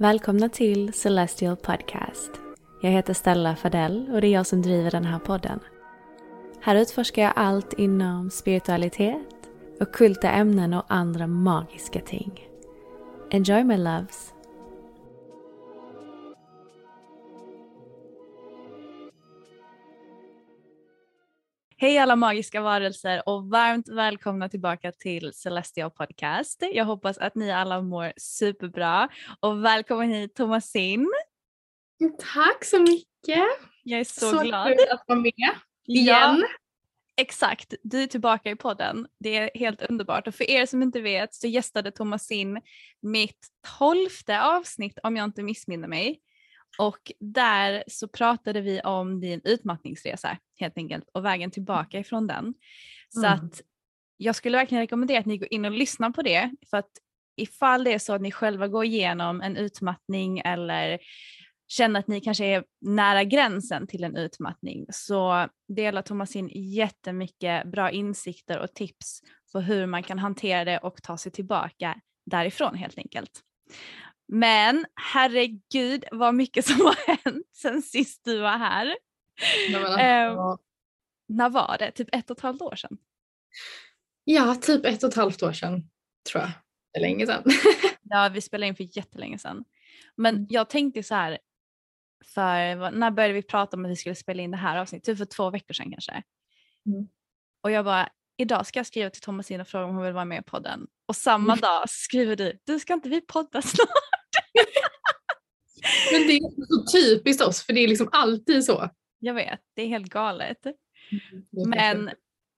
Välkomna till Celestial Podcast. Jag heter Stella Fadell och det är jag som driver den här podden. Här utforskar jag allt inom spiritualitet, ockulta ämnen och andra magiska ting. Enjoy my loves! Hej alla magiska varelser och varmt välkomna tillbaka till Celestial Podcast. Jag hoppas att ni alla mår superbra och välkommen hit Thomasin. Tack så mycket. Jag är så, Så glad. kul att vara med igen. Ja, exakt. Du är tillbaka i podden. Det är helt underbart. Och för er som inte vet så gästade Thomasin mitt tolfte avsnitt om jag inte missminner mig. Och där så pratade vi om din utmattningsresa helt enkelt och vägen tillbaka ifrån den. Så Mm. att jag skulle verkligen rekommendera att ni går in och lyssnar på det för att ifall det är så att ni själva går igenom en utmattning eller känner att ni kanske är nära gränsen till en utmattning så delar Thomasin jättemycket bra insikter och tips på hur man kan hantera det och ta sig tillbaka därifrån helt enkelt. Men herregud vad mycket som har hänt sen sist du var här. Nej, men Eh, alltså, När var det? Typ ett och ett halvt år sedan? ja, typ ett och ett halvt år sedan tror jag. Det är länge sedan. Ja, vi spelade in för jättelänge sedan. Men jag tänkte så här, för när började vi prata om att vi skulle spela in det här avsnittet? Typ för två veckor sedan kanske. Mm. Och jag bara, idag ska jag skriva till Thomasina och fråga om hon vill vara med i podden. Och samma Mm. dag skriver du, du ska inte vi podda snart? Men det är så typiskt oss för det är liksom alltid så. Jag vet, det är helt galet. Är Men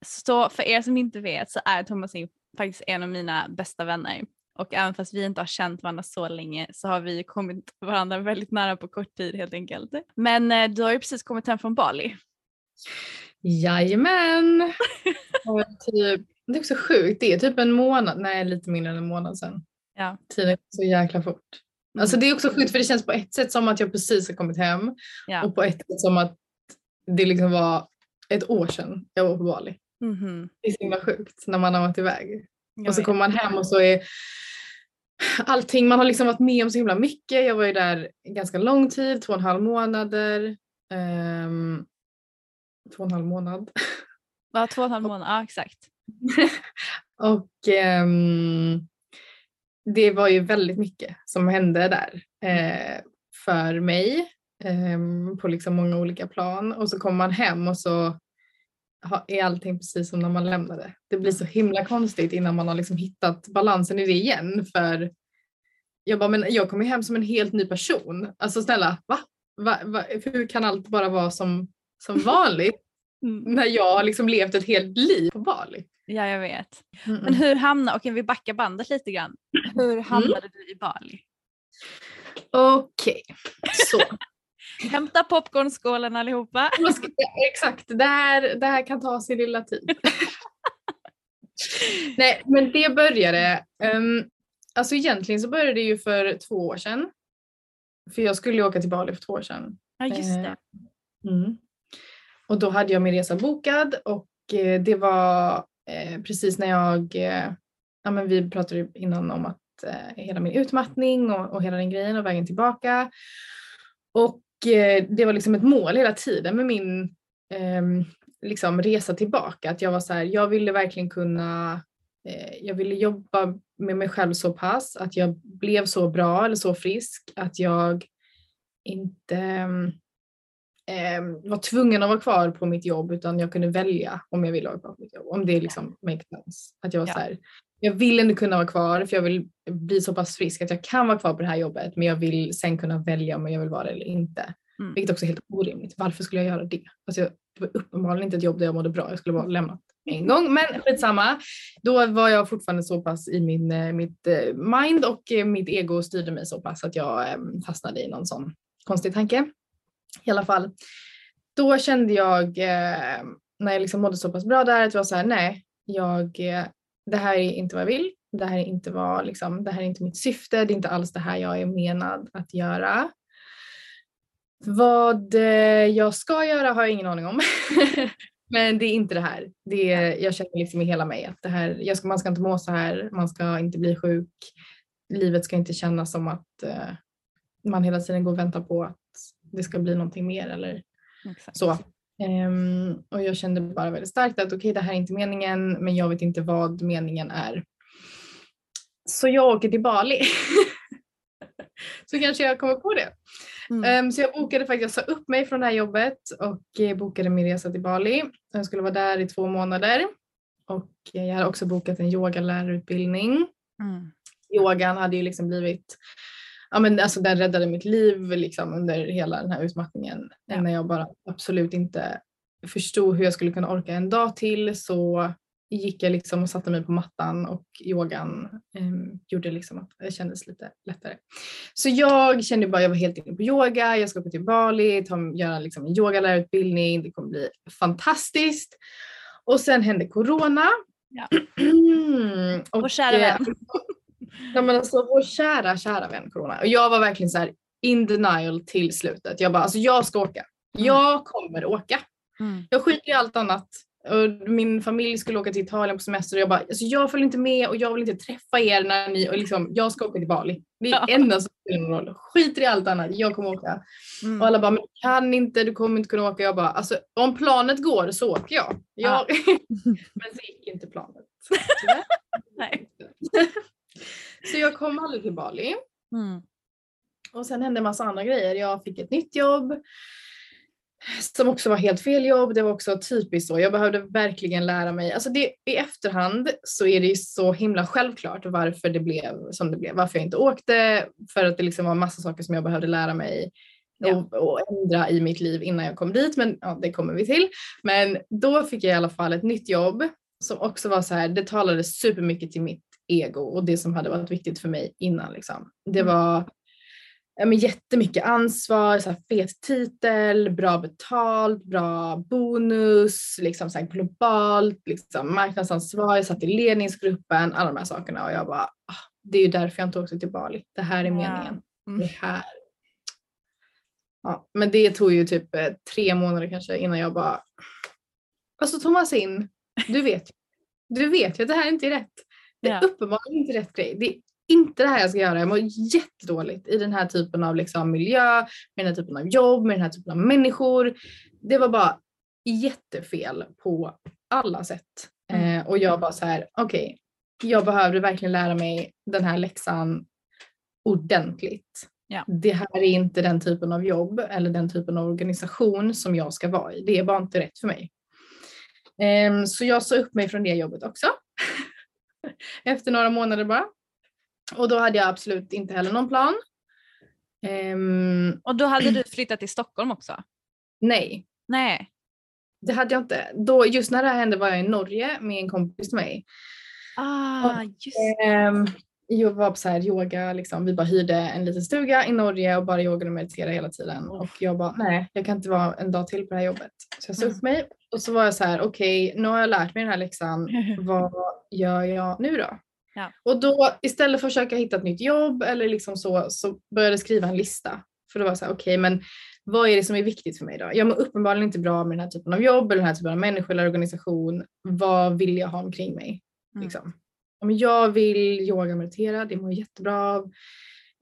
så för er som inte vet så är Thomasin faktiskt en av mina bästa vänner. Och även fast vi inte har känt varandra så länge så har vi kommit varandra väldigt nära på kort tid helt enkelt. Men eh, du har ju precis kommit hem från Bali. Jajamän! Typ, det är också sjukt, det är typ en månad, nej lite mindre än en månad sedan. Ja. Tiden går så jäkla fort. Alltså det är också sjukt för det känns på ett sätt som att jag precis har kommit hem Ja. och på ett sätt som att det liksom var ett år sedan jag var på Bali. Mhm. Det är så himla sjukt när man har varit iväg. Jag och så kommer man hem och så är allting, man har liksom varit med om så himla mycket. Jag var ju där ganska lång tid, två och en halv månader. Ehm, två och en halv månad. Ja, två och en halv månad, ja exakt. och ehm, det var ju väldigt mycket som hände där eh, för mig ehm, på liksom många olika plan. Och så kommer man hem och så är allting precis som när man lämnade. Det blir så himla konstigt innan man har liksom hittat balansen i det igen. För jag bara, men jag kommer hem som en helt ny person. Alltså snälla, va? va, va hur kan allt bara vara som, som vanligt Mm. när jag har liksom levt ett helt liv på Bali? Ja, jag vet. Mm. Men hur hamnade, okej vi backar bandet lite grann. Hur hamnade du i Bali? Okej, så. Hämta popcornskålen allihopa. Ska- Exakt, det här, det här kan ta sin lilla tid. Nej, men det började. ehm, alltså egentligen så började det ju för två år sedan. För jag skulle åka till Bali för två år sedan. Ja just det. Mm. Och då hade jag min resa bokad och eh, det var eh, precis när jag, eh, ja men vi pratade ju innan om att eh, hela min utmattning och, och hela den grejen och vägen tillbaka. Och eh, det var liksom ett mål hela tiden med min ehm, liksom resa tillbaka. Att jag var så här, jag ville verkligen kunna, eh, jag ville jobba med mig själv så pass att jag blev så bra eller så frisk att jag inte ehm, eh, var tvungen att vara kvar på mitt jobb utan jag kunde välja om jag ville vara kvar på mitt jobb. Om det liksom make sense. Att jag var Ja. så här, jag vill ändå kunna vara kvar för jag vill bli så pass frisk att jag kan vara kvar på det här jobbet men jag vill sen kunna välja om jag vill vara det eller inte. Mm. Vilket också är helt orimligt. Varför skulle jag göra det? Alltså jag, det var uppenbarligen inte ett jobb där jag mådde bra. Jag skulle bara lämnat en gång. Men skitsamma. Då var jag fortfarande så pass i min, eh, mitt eh, mind och eh, mitt ego styrde mig så pass att jag eh, fastnade i någon sån konstig tanke. I alla fall. Då kände jag eh, när jag liksom mådde så pass bra där att jag var så här, nej, jag, eh, det här är inte vad jag vill. Det här är inte vad, liksom, det här är inte mitt syfte. Det är inte alls det här jag är menad att göra. Vad eh, jag ska göra har jag ingen aning om. Men det är inte det här. Det är, jag känner liksom i hela mig att det här, jag ska, man ska inte må så här, man ska inte bli sjuk. Livet ska inte kännas som att eh, man hela tiden går och väntar på att det ska bli någonting mer eller Exakt. så. Ehm, och jag kände bara väldigt starkt att okej, det här är inte meningen, men jag vet inte vad meningen är. Så jag åker till Bali. så kanske jag kommer på det. Mm. Ehm, så jag bokade faktiskt, jag sa upp mig från det här jobbet och eh, bokade min resa till Bali. Jag skulle vara där i två månader. Och eh, jag hade också bokat en yogalärarutbildning. Mm. Yogan hade ju liksom blivit, ja men alltså den räddade mitt liv liksom under hela den här utmattningen. Ja. När jag bara absolut inte förstod hur jag skulle kunna orka en dag till så gick jag liksom och satte mig på mattan och yogan em, gjorde liksom att det kändes lite lättare. Så jag kände bara, jag var helt inne på yoga, jag ska åka till Bali, ta, göra liksom en yogalärarutbildning, det kommer bli fantastiskt. Och sen hände corona. Ja. och, Vår kära eh, vän. Ja, men alltså, vår kära, kära vän corona. Och jag var verkligen så här in denial till slutet. Jag bara, alltså jag ska åka. Jag kommer åka. Mm. Jag skiter i allt annat. Och min familj skulle åka till Italien på semester och jag bara, alltså jag följer inte med och jag vill inte träffa er när ni, och liksom, jag ska åka till Bali. Det är Ja. enda som spelar någon roll. Skiter i allt annat, jag kommer åka. Mm. Och alla bara, men du kan inte, du kommer inte kunna åka. Jag bara, alltså om planet går så åker jag. jag... men så gick inte planet. Nej. så jag kom aldrig till Bali. Mm. Och sen hände en massa andra grejer. Jag fick ett nytt jobb som också var helt fel jobb. Det var också typiskt så. Jag behövde verkligen lära mig. Alltså det, I efterhand så är det ju så himla självklart varför det blev som det blev. Varför jag inte åkte. För att det liksom var massa saker som jag behövde lära mig Ja. och, och ändra i mitt liv innan jag kom dit. Men ja, det kommer vi till. Men då fick jag i alla fall ett nytt jobb som också var så här. Det talade supermycket till mitt ego och det som hade varit viktigt för mig innan. Liksom. Det Mm. var ja, men jättemycket ansvar, så här, fet titel, bra betalt, bra bonus, liksom så här, globalt, liksom, marknadsansvar, jag satt i ledningsgruppen, alla de här sakerna och jag bara, ah, det är ju därför jag inte åkte till Bali. Det här är Ja. meningen. Mm. Det här. Ja, men det tog ju typ eh, tre månader kanske innan jag bara, alltså Thomasin, du vet, du vet ju att det här inte är rätt. Det är Ja. uppenbarligen inte rätt grej. Det är inte det här jag ska göra. Jag mår jättedåligt i den här typen av liksom, miljö, med den här typen av jobb, med den här typen av människor. Det var bara jättefel på alla sätt. Mm. Eh, och jag bara så här, okej, jag behövde verkligen lära mig den här läxan ordentligt. Ja. Det här är inte den typen av jobb eller den typen av organisation som jag ska vara i. Det är bara inte rätt för mig. Ehm, så jag sa upp mig från det jobbet också. Efter några månader bara. Och då hade jag absolut inte heller någon plan. Ehm, Och då hade du flyttat till Stockholm också? nej, Nej. det hade jag inte. Då, just när det här hände var jag i Norge med en kompis till mig. Ah, just Ehm, jag var på så här yoga, liksom. vi bara hyrde en liten stuga i Norge och bara yogade och mediterade hela tiden. Och jag bara, nej, jag kan inte vara en dag till på det här jobbet. Så jag sa upp mig och så var jag så här, okej, nu har jag lärt mig den här läxan. Vad gör jag nu då? Ja. Och då istället för att försöka hitta ett nytt jobb eller liksom så, så började jag skriva en lista. För det var så här, okej men vad är det som är viktigt för mig då? Jag mår uppenbarligen inte bra med den här typen av jobb eller den här typen av människor eller organisation. Vad vill jag ha omkring mig? Mm. Liksom. Om jag vill yoga och meditera, det mår jag jättebra av.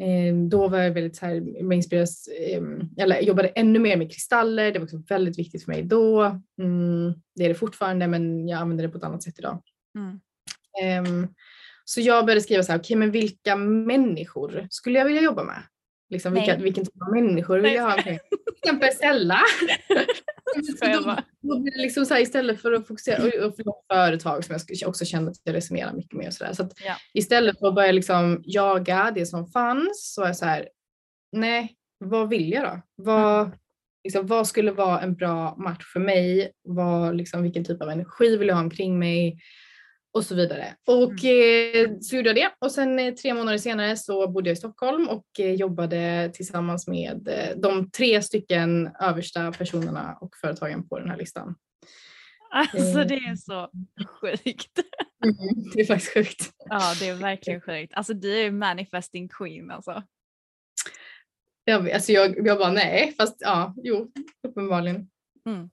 Eh, då var jag väldigt så här, med inspireras, eh, eller jag jobbade ännu mer med kristaller, det var också väldigt viktigt för mig då. Mm, det är det fortfarande men jag använder det på ett annat sätt idag. Mm. Ehm, så jag började skriva så här, okej men vilka människor skulle jag vilja jobba med? Liksom, vilka, vilken typ av människor vill jag ha omkring? Till exempel då, blir det liksom så här, istället för att fokusera och, och för företag som jag också kände att jag resonerar mycket med och. Så att Ja. istället för att börja liksom jaga det som fanns så är jag så här, nej, vad vill jag då? Vad, liksom, vad skulle vara en bra match för mig? Vad, liksom, vilken typ av energi vill jag ha omkring mig? Och så vidare. Och eh, så gjorde jag det och sen eh, tre månader senare så bodde jag i Stockholm och eh, jobbade tillsammans med de tre stycken översta personerna och företagen på den här listan. Alltså det är så sjukt. Det är faktiskt sjukt. Ja det är verkligen sjukt. Alltså du är manifesting queen alltså. Jag, alltså jag, jag bara nej, fast ja, jo, uppenbarligen Mm.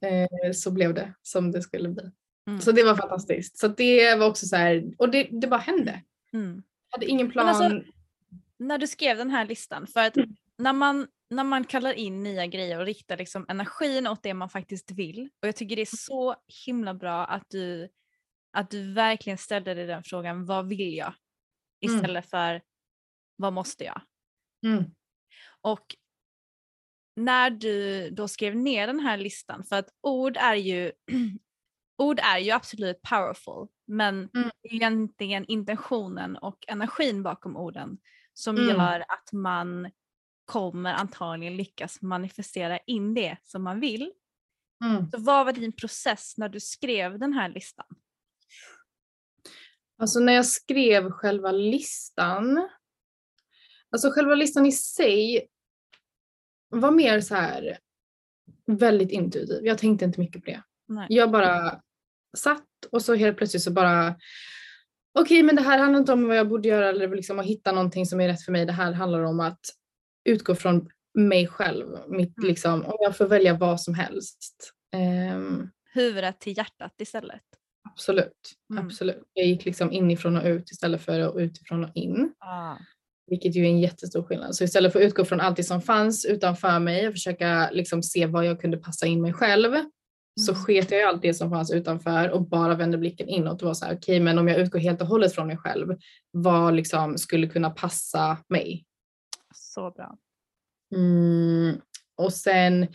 så blev det som det skulle bli. Mm. Så det var fantastiskt. Så det var också så här, och det, det bara hände. Mm. Jag hade ingen plan. Men alltså- När du skrev den här listan, för att när man, när man kallar in nya grejer och riktar liksom energin åt det man faktiskt vill. Och jag tycker det är så himla bra att du, att du verkligen ställde dig den frågan, vad vill jag? Mm. Istället för, vad måste jag? Mm. Och när du då skrev ner den här listan, för att ord är ju, ord är ju absolut powerful, men Mm. det är egentligen intentionen och energin bakom orden som Mm. gör att man kommer antagligen lyckas manifestera in det som man vill. Mm. Så vad var din process när du skrev den här listan? Alltså när jag skrev själva listan, alltså själva listan i sig var mer så här väldigt intuitiv. Jag tänkte inte mycket på det. Nej. Jag bara satt och så helt plötsligt så bara okej men det här handlar inte om vad jag borde göra eller liksom att hitta någonting som är rätt för mig. Det här handlar om att utgå från mig själv. Mitt, Mm. liksom, om jag får välja vad som helst. Ehm, Huvudet till hjärtat istället. absolut, Mm. absolut. Jag gick liksom inifrån och ut istället för att utifrån och in. Ah. Vilket ju är en jättestor skillnad. Så istället för att utgå från allt det som fanns utanför mig och försöka liksom se vad jag kunde passa in mig själv. Så Mm. sket jag i allt det som fanns utanför och bara vände blicken inåt och var så här, okej men om jag utgår helt och hållet från mig själv, vad liksom skulle kunna passa mig? Så bra. Mm. Och sen,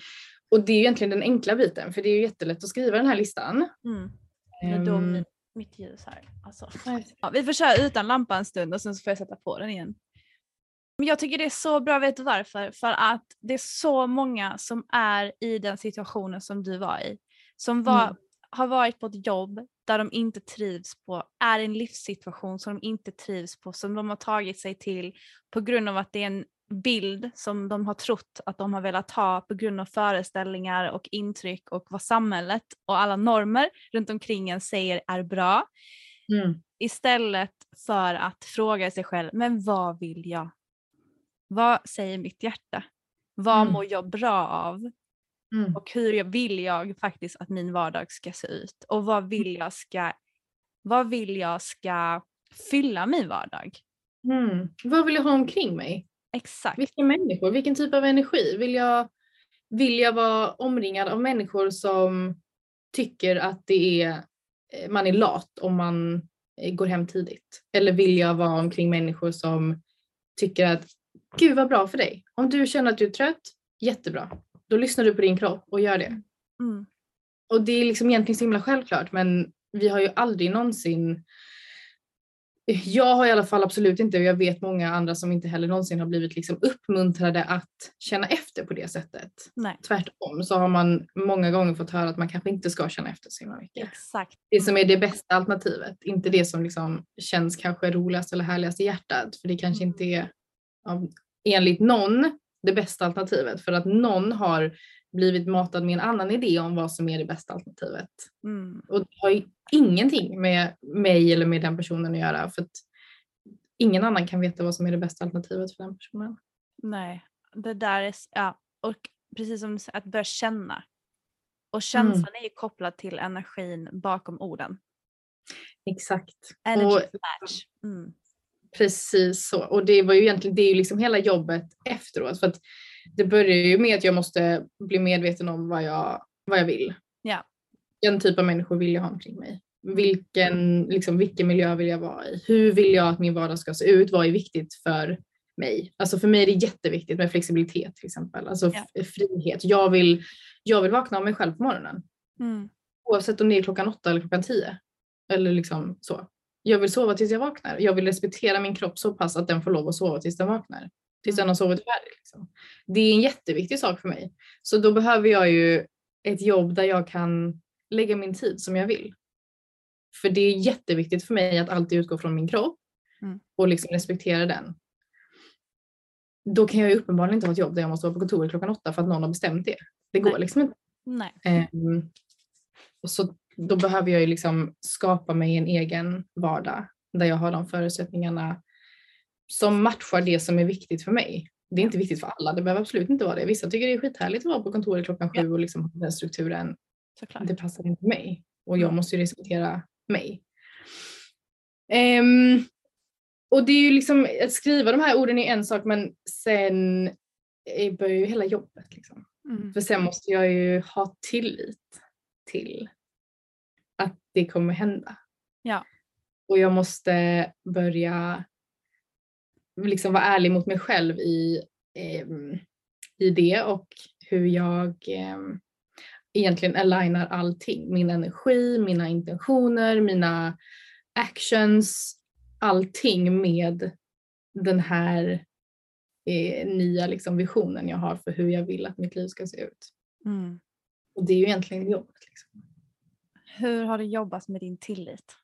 och det är ju egentligen den enkla biten för det är ju jättelätt att skriva den här listan. Mm. Nu dog Ehm, min, mitt ljus här. Alltså. Ja, vi får köra utan lampa en stund och sen så får jag sätta på den igen. Men jag tycker det är så bra, vet du varför? För att det är så många som är i den situationen som du var i. Som var, Mm. har varit på ett jobb där de inte trivs på, är i en livssituation som de inte trivs på, som de har tagit sig till på grund av att det är en bild som de har trott att de har velat ha på grund av föreställningar och intryck och vad samhället och alla normer runt omkring en säger är bra Mm. istället för att fråga sig själv, men vad vill jag? Vad säger mitt hjärta? Vad Mm. mår jag bra av? Mm. Och hur jag- vill jag faktiskt att min vardag ska se ut? Och vad vill jag ska, vad vill jag ska fylla min vardag? Mm. Vad vill jag ha omkring mig? Exakt. Vilka människor? Vilken typ av energi? Vill jag, vill jag vara omringad av människor som tycker att det är, eh, man är lat om man eh, går hem tidigt? Eller vill jag vara omkring människor som tycker att gud vad bra för dig. Om du känner att du är trött, jättebra. Då lyssnar du på din kropp och gör det. Mm. Och det är liksom egentligen så himla självklart men vi har ju aldrig någonsin jag har i alla fall absolut inte och jag vet många andra som inte heller någonsin har blivit liksom uppmuntrade att känna efter på det sättet. Nej, Tvärtom så har man många gånger fått höra att man kanske inte ska känna efter så himla mycket. exakt. Det som är det bästa alternativet, inte det som liksom känns kanske roligast eller härligast i hjärtat. För det kanske inte är enligt någon det bästa alternativet för att någon har blivit matad med en annan idé om vad som är det bästa alternativet. Mm. Och det har ju ingenting med mig eller med den personen att göra. För att ingen annan kan veta vad som är det bästa alternativet för den personen. Nej, det där är, ja, och precis som att börja känna. Och känslan mm. är ju kopplad till energin bakom orden. Exakt. Energy och, match. Mm. Precis så. Och det var ju egentligen det är ju liksom hela jobbet efteråt. För att det börjar ju med att jag måste bli medveten om vad jag, vad jag vill. Ja. Vilken typ av människor vill jag ha omkring mig? Vilken, liksom, vilken miljö vill jag vara i? Hur vill jag att min vardag ska se ut? Vad är viktigt för mig? Alltså för mig är det jätteviktigt med flexibilitet till exempel. Alltså ja. frihet. Jag vill, jag vill vakna av mig själv på morgonen. Mm. Oavsett om det är klockan åtta eller klockan tio. Eller liksom så. Jag vill sova tills jag vaknar. Jag vill respektera min kropp så pass att den får lov att sova tills den vaknar. Tills den har sovit färdigt. Liksom. Det är en jätteviktig sak för mig. Så då behöver jag ju ett jobb där jag kan lägga min tid som jag vill. För det är jätteviktigt för mig att alltid utgå från min kropp mm. och liksom respektera den. Då kan jag ju uppenbarligen inte ha ett jobb där jag måste vara på kontoret klockan åtta för att någon har bestämt det. Det går Nej. liksom inte. Nej. Um, och så då behöver jag ju liksom skapa mig en egen vardag där jag har de förutsättningarna som matchar det som är viktigt för mig. Det är inte viktigt för alla, det behöver absolut inte vara det. Vissa tycker det är skithärligt att vara på kontoret klockan sju och liksom ha den strukturen. Såklart. Det passar inte mig och jag måste ju respektera mig. Um, och det är ju liksom att skriva de här orden är en sak men sen börjar ju hela jobbet. Liksom. Mm. För sen måste jag ju ha tillit till att det kommer hända. Ja. Och jag måste börja liksom vara ärlig mot mig själv i, eh, i det och hur jag eh, egentligen alignar allting. Min energi, mina intentioner, mina actions, allting med den här eh, nya liksom, visionen jag har för hur jag vill att mitt liv ska se ut. Mm. Och det är ju egentligen jobbet. Liksom. Hur har du jobbat med din tillit?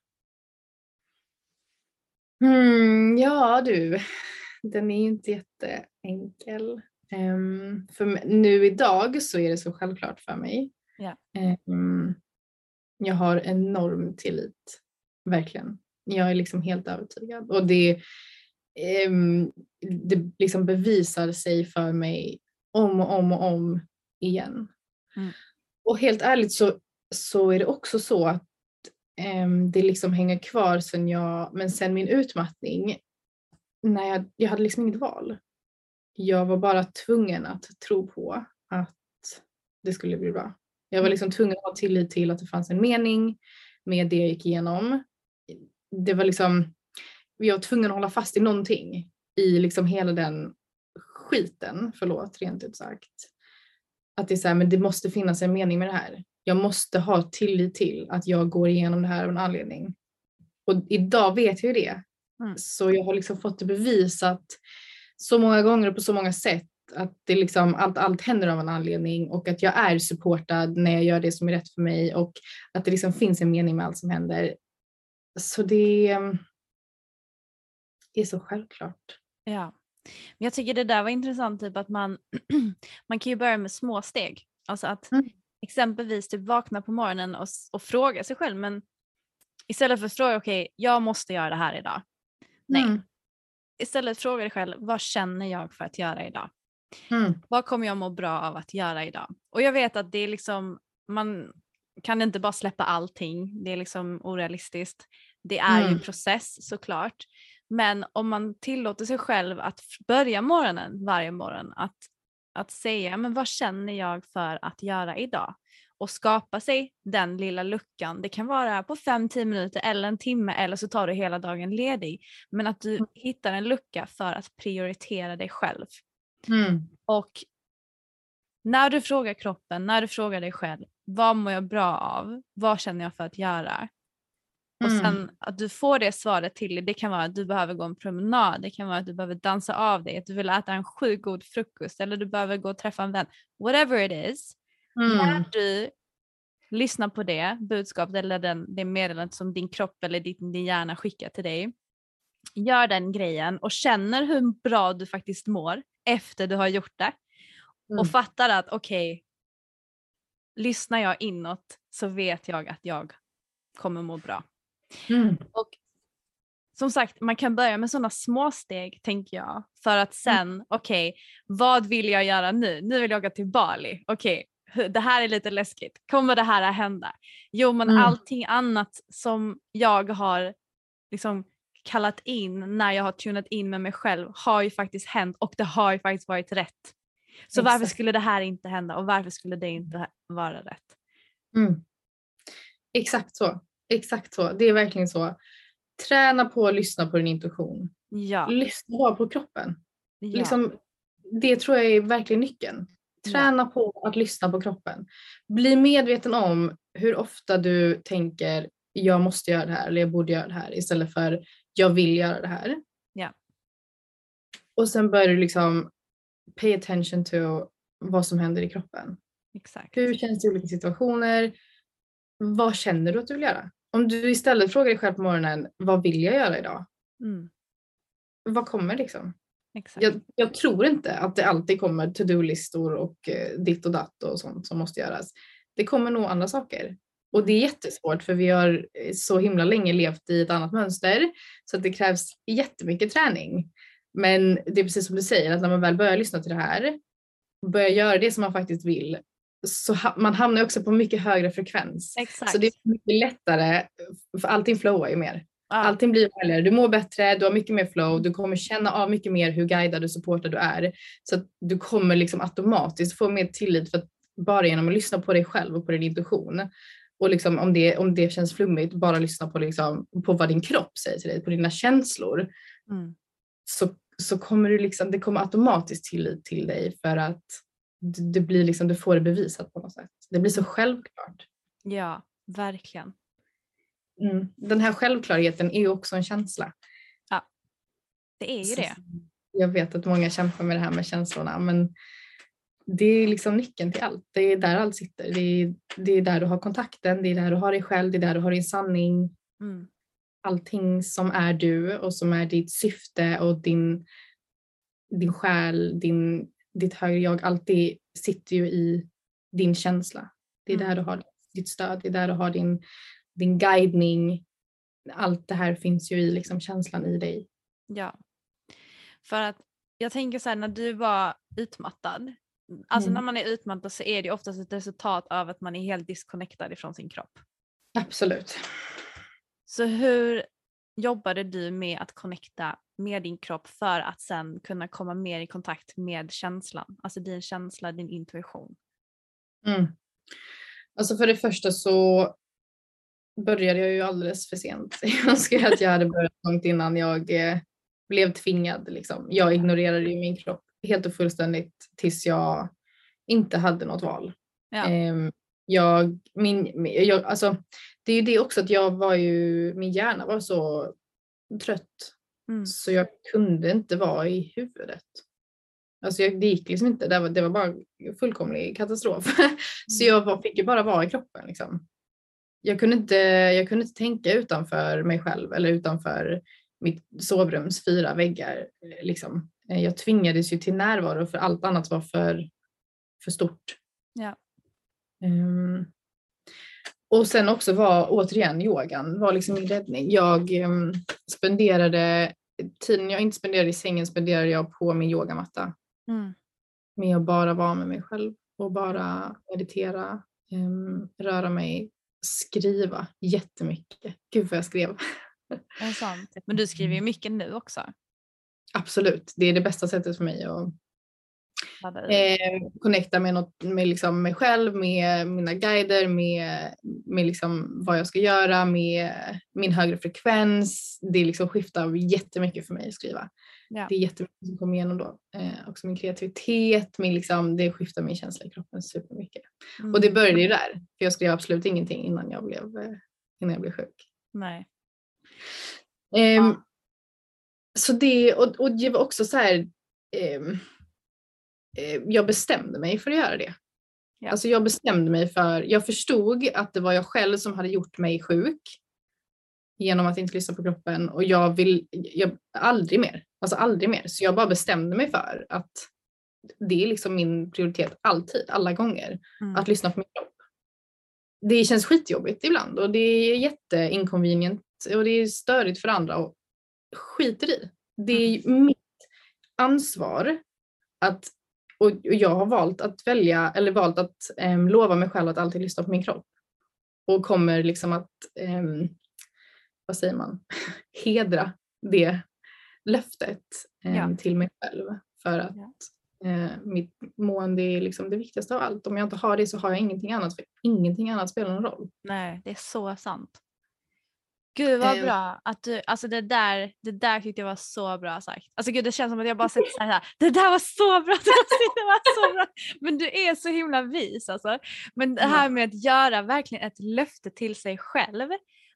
Mm, ja du, den är ju inte jätteenkel. Um, för nu idag så är det så självklart för mig. Ja. Um, jag har enorm tillit, verkligen. Jag är liksom helt övertygad och det, um, det liksom bevisar sig för mig om och om och om igen. Mm. Och helt ärligt så, så är det också så att um, det liksom hänger kvar sen jag, men sen min utmattning, när jag, jag hade liksom inget val. Jag var bara tvungen att tro på att det skulle bli bra. Jag var liksom tvungen att ha tillit till att det fanns en mening med det jag gick igenom. Det var liksom, jag var tvungen att hålla fast i någonting i liksom hela den skiten, förlåt rent ut sagt. Att det är så här, men det måste finnas en mening med det här. Jag måste ha tillit till att jag går igenom det här av en anledning. Och idag vet jag ju det. Mm. Så jag har liksom fått det bevisat så många gånger och på så många sätt att det liksom, allt, allt händer av en anledning och att jag är supportad när jag gör det som är rätt för mig och att det liksom finns en mening med allt som händer. Så det är så självklart. Ja. Men jag tycker det där var intressant, typ att man, man kan ju börja med små steg. Alltså att Mm. Exempelvis typ vakna på morgonen och, och fråga sig själv, men istället för att fråga okej, jag måste göra det här idag. Nej. Mm. Istället fråga dig själv, vad känner jag för att göra idag? Mm. Vad kommer jag må bra av att göra idag? Och jag vet att det är liksom, man kan inte bara släppa allting, det är liksom orealistiskt. Det är ju Mm. en process såklart. Men om man tillåter sig själv att börja morgonen varje morgon, att, att säga men vad känner jag för att göra idag? Och skapa sig den lilla luckan. Det kan vara på 5-10 minuter eller en timme eller så tar du hela dagen ledig. Men att du hittar en lucka för att prioritera dig själv. Mm. Och när du frågar kroppen, när du frågar dig själv, vad mår jag bra av? Vad känner jag för att göra? Och Mm. sen att du får det svaret till dig, det kan vara att du behöver gå en promenad, det kan vara att du behöver dansa av dig, att du vill äta en sjukt god frukost eller du behöver gå och träffa en vän. Whatever it is, Mm. när du lyssnar på det budskapet eller den, det meddelandet som din kropp eller din, din hjärna skickar till dig, gör den grejen och känner hur bra du faktiskt mår efter du har gjort det Mm. och fattar att okej, lyssnar jag inåt så vet jag att jag kommer må bra. Mm. Och som sagt, man kan börja med sådana små steg tänker jag. För att sen, mm. okej, okay, vad vill jag göra nu? Nu vill jag åka till Bali. Okej, okay, det här är lite läskigt. Kommer det här att hända? Jo, men mm. allting annat som jag har liksom kallat in när jag har tunat in med mig själv har ju faktiskt hänt och det har ju faktiskt varit rätt. Så Exakt. varför skulle det här inte hända och varför skulle det inte vara rätt? Mm. Exakt så. Exakt så. Det är verkligen så. Träna på att lyssna på din intuition. Ja. Lyssna på kroppen. Ja. Liksom, det tror jag är verkligen nyckeln. Träna ja. på att lyssna på kroppen. Bli medveten om hur ofta du tänker jag måste göra det här eller jag borde göra det här istället för jag vill göra det här. Ja. Och sen börjar du liksom pay attention to vad som händer i kroppen. Exakt. Hur känns det i olika situationer? Vad känner du att du vill göra? Om du istället frågar dig själv på morgonen, vad vill jag göra idag? Mm. Vad kommer liksom? Jag, jag, tror inte att det alltid kommer to-do-listor och eh, ditt och datt och sånt som måste göras. Det kommer nog andra saker. Och det är jättesvårt för vi har så himla länge levt i ett annat mönster så att det krävs jättemycket träning. Men det är precis som du säger att när man väl börjar lyssna till det här, börjar göra det som man faktiskt vill, så ha, man hamnar också på mycket högre frekvens. Exakt. Så det är mycket lättare, för allting flowar ju mer. Ja. Allting blir härligare, du mår bättre, du har mycket mer flow, du kommer känna av mycket mer hur guidad och supportad du är. Så du kommer liksom automatiskt få mer tillit för att bara genom att lyssna på dig själv och på din intuition och liksom om, det, om det känns flummigt, bara lyssna på, liksom, på vad din kropp säger till dig, på dina känslor. Mm. Så, så kommer du liksom, det kommer automatiskt tillit till dig för att det blir liksom, du får det bevisat på något sätt. Det blir så självklart. Ja, verkligen. Mm. Den här självklarheten är ju också en känsla. Ja, det är ju så, det. Jag vet att många kämpar med det här med känslorna men det är liksom nyckeln till allt. Det är där allt sitter. Det är, det är där du har kontakten, det är där du har dig själv, det är där du har din sanning. Mm. Allting som är du och som är ditt syfte och din, din själ, din, ditt högre jag, allt det sitter ju i din känsla. Det är mm. där du har ditt stöd, det är där du har din, din guidning. Allt det här finns ju i liksom känslan i dig. Ja. För att jag tänker så här när du var utmattad, Alltså mm. när man är utmattad så är det oftast ett resultat av att man är helt disconnectad ifrån sin kropp. Absolut. Så hur jobbade du med att connecta med din kropp för att sen kunna komma mer i kontakt med känslan? Alltså din känsla, din intuition. Mm. Alltså för det första så började jag ju alldeles för sent. Jag önskar att jag hade börjat långt innan jag eh, blev tvingad. Liksom. Jag ignorerade ju min kropp helt och fullständigt tills jag inte hade något val. Ja. Ehm, jag, min, jag, alltså, det är ju det också att jag var ju, min hjärna var så trött mm. så jag kunde inte vara i huvudet. Alltså jag, det gick liksom inte, det var, det var bara fullkomlig katastrof. så mm. jag var, fick ju bara vara i kroppen. Liksom. Jag, kunde inte, jag kunde inte tänka utanför mig själv eller utanför mitt sovrums fyra väggar. Liksom. Eh, jag tvingades ju till närvaro för allt annat var för, för stort. Ja. Um, och sen också var återigen yogan var liksom min räddning. Jag um, spenderade tiden jag inte spenderade i sängen spenderade jag på min yogamatta. Mm. Med att bara vara med mig själv och bara meditera, um, röra mig, skriva jättemycket. Gud vad jag skrev. Men du skriver ju mycket nu också. Absolut, det är det bästa sättet för mig att eh, connecta med, något, med liksom mig själv, med mina guider, med, med liksom vad jag ska göra, med min högre frekvens. Det liksom skiftar jättemycket för mig att skriva. Ja. Det är jättemycket som kommer igenom då. Eh, också min kreativitet, min liksom, det skiftar min känsla i kroppen supermycket. Mm. Och det började ju där, för jag skrev absolut ingenting innan jag blev, eh, innan jag blev sjuk. Nej. Eh, ja så det, och, och det var också så här, eh, eh, jag bestämde mig för att göra det. Ja. Alltså jag bestämde mig för, jag förstod att det var jag själv som hade gjort mig sjuk genom att inte lyssna på kroppen och jag vill, jag, aldrig mer, alltså aldrig mer. Så jag bara bestämde mig för att det är liksom min prioritet alltid, alla gånger, mm. att lyssna på min kropp. Det känns skitjobbigt ibland och det är jätteinconvenient och det är störigt för andra och skiter i. Det är mitt ansvar att, och jag har valt att välja, eller valt att um, lova mig själv att alltid lyssna på min kropp. Och kommer liksom att, um, vad säger man, hedra det löftet um, ja. till mig själv. För att ja. uh, mitt mående är liksom det viktigaste av allt. Om jag inte har det så har jag ingenting annat, för ingenting annat spelar någon roll. Nej, det är så sant. Gud vad bra att du, alltså det där, det där tyckte jag var så bra sagt. Alltså gud det känns som att jag bara sett så här, det där var så bra, det var så bra. Men du är så himla vis alltså. Men det här med att göra verkligen ett löfte till sig själv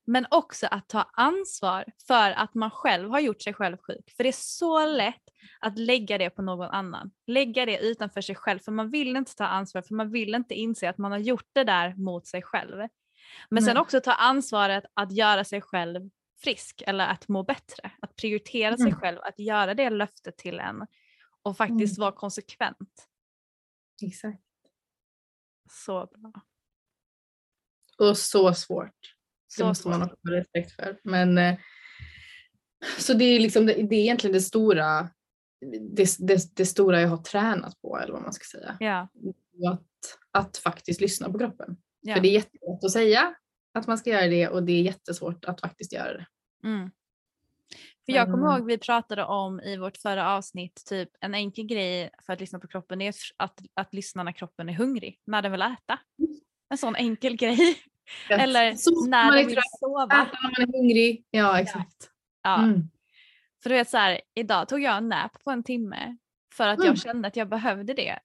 men också att ta ansvar för att man själv har gjort sig själv sjuk. För det är så lätt att lägga det på någon annan. Lägga det utanför sig själv för man vill inte ta ansvar för man vill inte inse att man har gjort det där mot sig själv. Men sen också ta ansvaret att göra sig själv frisk eller att må bättre. Att prioritera mm. sig själv, att göra det löftet till en och faktiskt mm. vara konsekvent. Exakt. Så bra. Och så svårt. Det måste man också ha respekt för. Men, eh, så det är, liksom, det är egentligen det stora, det, det, det, stora jag har tränat på eller vad man ska säga. Ja. Att, att faktiskt lyssna på kroppen. Ja. För det är jättelätt att säga att man ska göra det och det är jättesvårt att faktiskt göra det. Mm. För jag kommer ihåg vi pratade om i vårt förra avsnitt, typ en enkel grej för att lyssna på kroppen är att, att lyssna när kroppen är hungrig, när den vill äta. En sån enkel grej. Eller så när den vill sova. Äta när man är hungrig. Ja exakt. Ja. Mm. För du vet så här, idag tog jag en nap på en timme för att mm. jag kände att jag behövde det.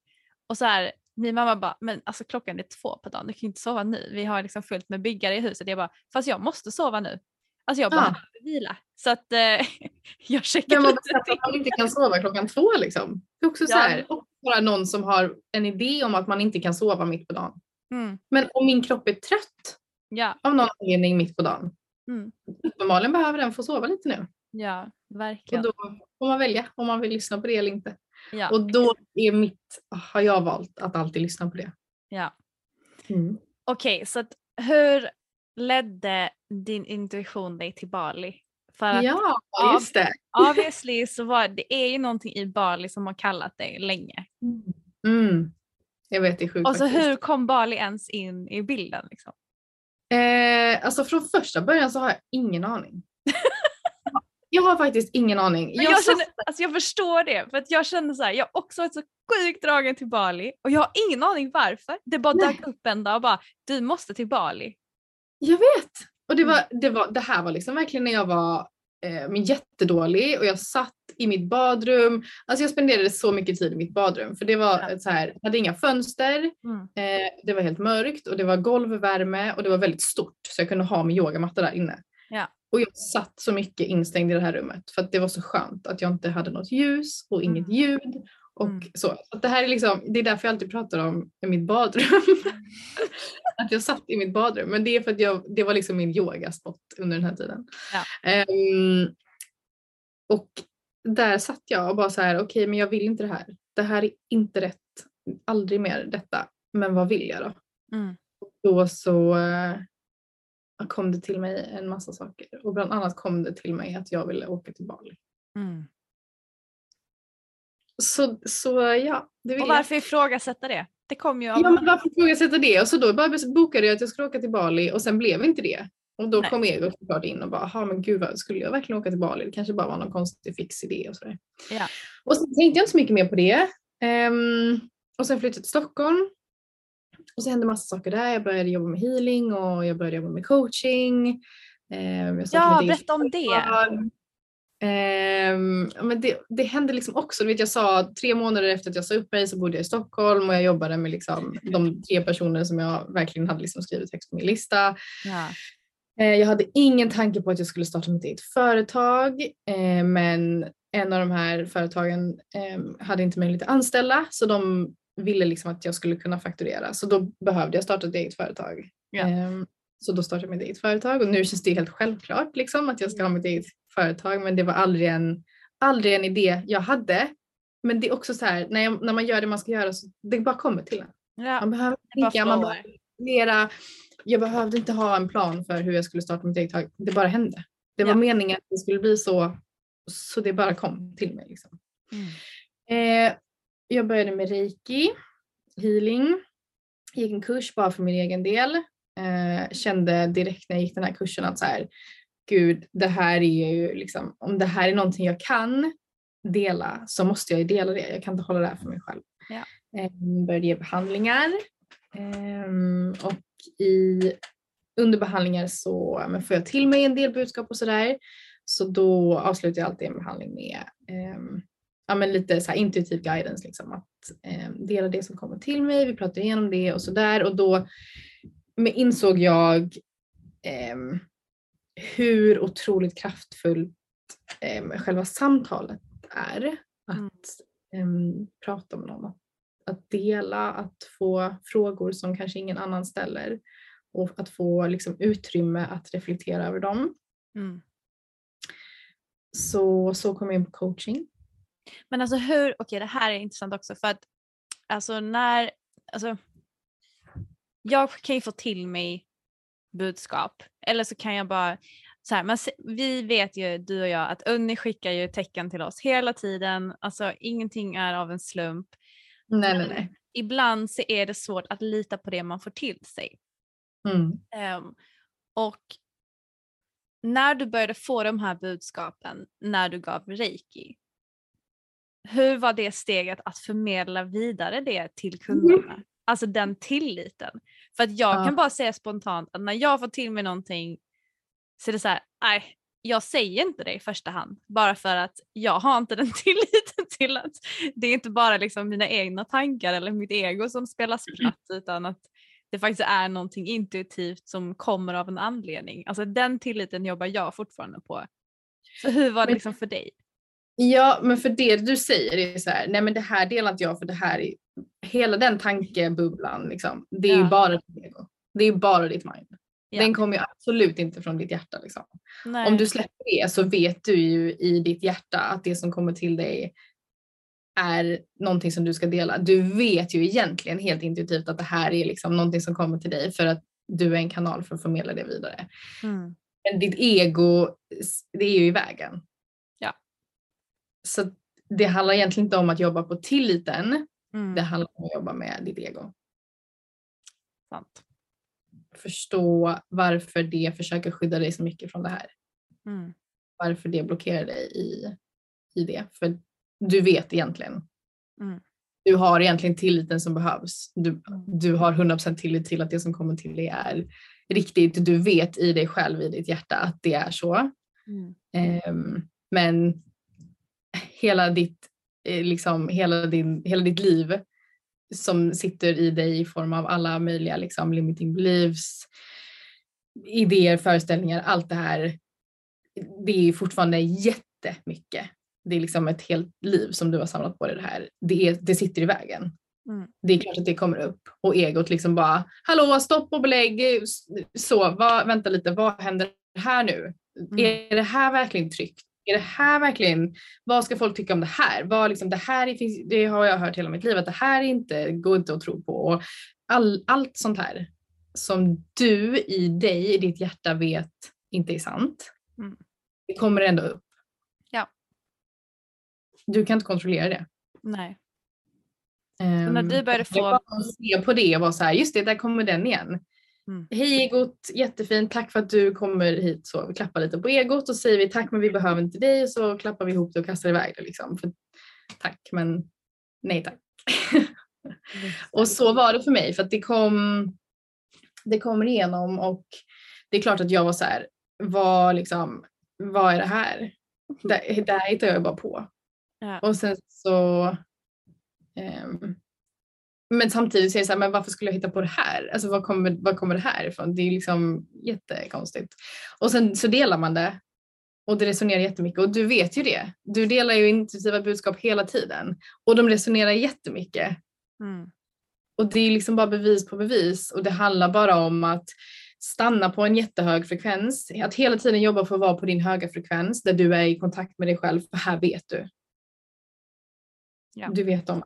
Och så här, min mamma bara, men alltså klockan är två på dagen, du kan inte sova nu. Vi har liksom fullt med byggare i huset. Jag bara, fast jag måste sova nu. Alltså jag behöver ah. vila. Så att eh, jag checkar lite till. Att man inte kan sova klockan två liksom. Det är också så här, bara någon som har en idé om att man inte kan sova mitt på dagen. Mm. Men om min kropp är trött ja. av någon anledning mitt på dagen. Mm. Uppenbarligen behöver den få sova lite nu. Ja, verkligen. Och då får man välja om man vill lyssna på det eller inte. Ja. Och då är mitt, har jag valt att alltid lyssna på det. Ja. Mm. Okej, okay, så att hur ledde din intuition dig till Bali? För att ja, just det. Obviously så var det är ju någonting i Bali som har kallat dig länge. Mm. Jag vet, det är sjukt Och så faktiskt. hur kom Bali ens in i bilden? Liksom? Eh, alltså från första början så har jag ingen aning. Jag har faktiskt ingen aning. Jag, jag, känner, alltså jag förstår det för att jag känner så här, jag har också varit så sjukt dragen till Bali och jag har ingen aning varför. Det bara dök upp en dag och bara du måste till Bali. Jag vet! Och det, var, mm. det, var, det här var liksom verkligen när jag var eh, jättedålig och jag satt i mitt badrum. Alltså jag spenderade så mycket tid i mitt badrum för det var ja. så här, hade inga fönster, mm. eh, det var helt mörkt och det var golvvärme och det var väldigt stort så jag kunde ha min yogamatta där inne. Ja. Och jag satt så mycket instängd i det här rummet för att det var så skönt att jag inte hade något ljus och inget mm. ljud. Och mm. så. Att det, här är liksom, det är därför jag alltid pratar om mitt badrum. att jag satt i mitt badrum. Men det är för att jag, det var liksom min yogaspot under den här tiden. Ja. Um, och där satt jag och bara så här, okej okay, men jag vill inte det här. Det här är inte rätt. Aldrig mer detta. Men vad vill jag då? Mm. Och då så uh, kom det till mig en massa saker och bland annat kom det till mig att jag ville åka till Bali. Mm. Så, så ja. Det vill och varför jag. ifrågasätta det? Det kom ju av... Ja men varför ifrågasätta det? Och så då bara bokade jag att jag skulle åka till Bali och sen blev inte det. Och då Nej. kom Ego såklart in och bara, ja men gud vad, skulle jag verkligen åka till Bali? Det kanske bara var någon konstig fix idé och sådär. Ja. Och sen tänkte jag inte så mycket mer på det. Um, och sen flyttade jag till Stockholm och så hände massa saker där. Jag började jobba med healing och jag började jobba med coaching. Eh, ja, berätta om det. Eh, men det, det hände liksom också. Du vet, jag sa tre månader efter att jag sa upp mig så bodde jag i Stockholm och jag jobbade med liksom de tre personer som jag verkligen hade liksom skrivit högst på min lista. Ja. Eh, jag hade ingen tanke på att jag skulle starta mitt eget företag men en av de här företagen ehm, hade inte möjlighet att anställa så de ville liksom att jag skulle kunna fakturera så då behövde jag starta ett eget företag. Ja. Um, så då startade jag mitt eget företag och nu känns det helt självklart liksom, att jag ska ha mitt eget företag men det var aldrig en, aldrig en idé jag hade. Men det är också så här när, jag, när man gör det man ska göra så det bara kommer till en. Ja, man behöver tänka, man behöver planera. Jag behövde inte ha en plan för hur jag skulle starta mitt eget företag. Det bara hände. Det var ja. meningen att det skulle bli så så det bara kom till mig. Liksom. Mm. Eh, jag började med reiki, healing, gick en kurs bara för min egen del. Eh, kände direkt när jag gick den här kursen att så här, gud, det här är ju liksom, om det här är någonting jag kan dela så måste jag ju dela det. Jag kan inte hålla det här för mig själv. Ja. Eh, började ge behandlingar Ehm, och i, under behandlingar så men får jag till mig en del budskap och sådär. Så då avslutar jag alltid en behandling med ehm, ja, men lite så intuitiv guidance. Liksom, att ehm, dela det som kommer till mig, vi pratar igenom det och sådär. Och då men insåg jag ehm, hur otroligt kraftfullt ehm, själva samtalet är. Att Mm. ehm, prata med någon, att, att dela, att få frågor som kanske ingen annan ställer och att få liksom, utrymme att reflektera över dem. Mm. Så, så kom jag in på coaching. Men alltså hur, okej det här är intressant också för att alltså när, alltså jag kan ju få till mig budskap eller så kan jag bara så här, man, vi vet ju du och jag att Unni skickar ju tecken till oss hela tiden, alltså ingenting är av en slump. Nej, nej, nej. Ibland så är det svårt att lita på det man får till sig. Mm. Ehm, och när du började få de här budskapen när du gav reiki, hur var det steget att förmedla vidare det till kunderna? Alltså den tilliten. För att jag Ja. kan bara säga spontant att när jag får till mig någonting så är det så här, nej, jag säger inte det i första hand. Bara för att jag har inte den tilliten till att det är inte bara liksom mina egna tankar eller mitt ego som spelar spratt utan att det faktiskt är någonting intuitivt som kommer av en anledning. Alltså den tilliten jobbar jag fortfarande på. Så hur var det liksom för dig? Ja, men för det du säger är så här, nej men det här delar inte jag för det här är, hela den tankebubblan liksom, det är ju Ja. bara ditt ego. Det är ju bara ditt mind. Ja. Den kommer ju absolut inte från ditt hjärta liksom. Om du släpper det så vet du ju i ditt hjärta att det som kommer till dig är någonting som du ska dela. Du vet ju egentligen helt intuitivt att det här är liksom någonting som kommer till dig för att du är en kanal för att förmedla det vidare. Mm. Men ditt ego, det är ju i vägen. Så det handlar egentligen inte om att jobba på tilliten. Mm. Det handlar om att jobba med ditt ego. Sant. Förstå varför det försöker skydda dig så mycket från det här. Mm. Varför det blockerar dig i, i det. För du vet egentligen. Mm. Du har egentligen tilliten som behövs. Du, du har 100% tillit till att det som kommer till dig är riktigt. Du vet i dig själv, i ditt hjärta att det är så. Mm. Ehm, men hela ditt, eh, liksom, hela, din, hela ditt liv som sitter i dig i form av alla möjliga liksom, limiting beliefs, idéer, föreställningar, allt det här. Det är fortfarande jättemycket. Det är liksom ett helt liv som du har samlat på dig det här. Det, är, det sitter i vägen. Mm. Det är klart att det kommer upp och egot liksom bara hallå stopp och belägg. Så vad, vänta lite, vad händer här nu? Mm. Är det här verkligen tryggt? Är det här verkligen, vad ska folk tycka om det här? Vad liksom, det här är, det har jag hört hela mitt liv att det här är inte, går inte att tro på. Och all, allt sånt här som du i dig, i ditt hjärta vet inte är sant. Mm. Det kommer ändå upp. Ja. Du kan inte kontrollera det. Nej. Um, när du började få- att se på det och vara så här, just det, där kommer den igen. Mm. Hej egot, jättefint, tack för att du kommer hit. Så vi klappar lite på egot och säger vi tack men vi behöver inte dig och så klappar vi ihop det och kastar iväg det liksom. För, tack men nej tack. och så var det för mig för att det kom, det kommer igenom och det är klart att jag var så här, vad liksom, vad är det här? Det, det här hittar jag bara på. Ja. Och sen så ehm, men samtidigt så är det så här, men varför skulle jag hitta på det här? Alltså var kommer, var kommer det här ifrån? Det är liksom jättekonstigt. Och sen så delar man det och det resonerar jättemycket och du vet ju det. Du delar ju intuitiva budskap hela tiden och de resonerar jättemycket. Mm. Och det är liksom bara bevis på bevis och det handlar bara om att stanna på en jättehög frekvens. Att hela tiden jobba för att vara på din höga frekvens där du är i kontakt med dig själv för här vet du. Ja. Du vet om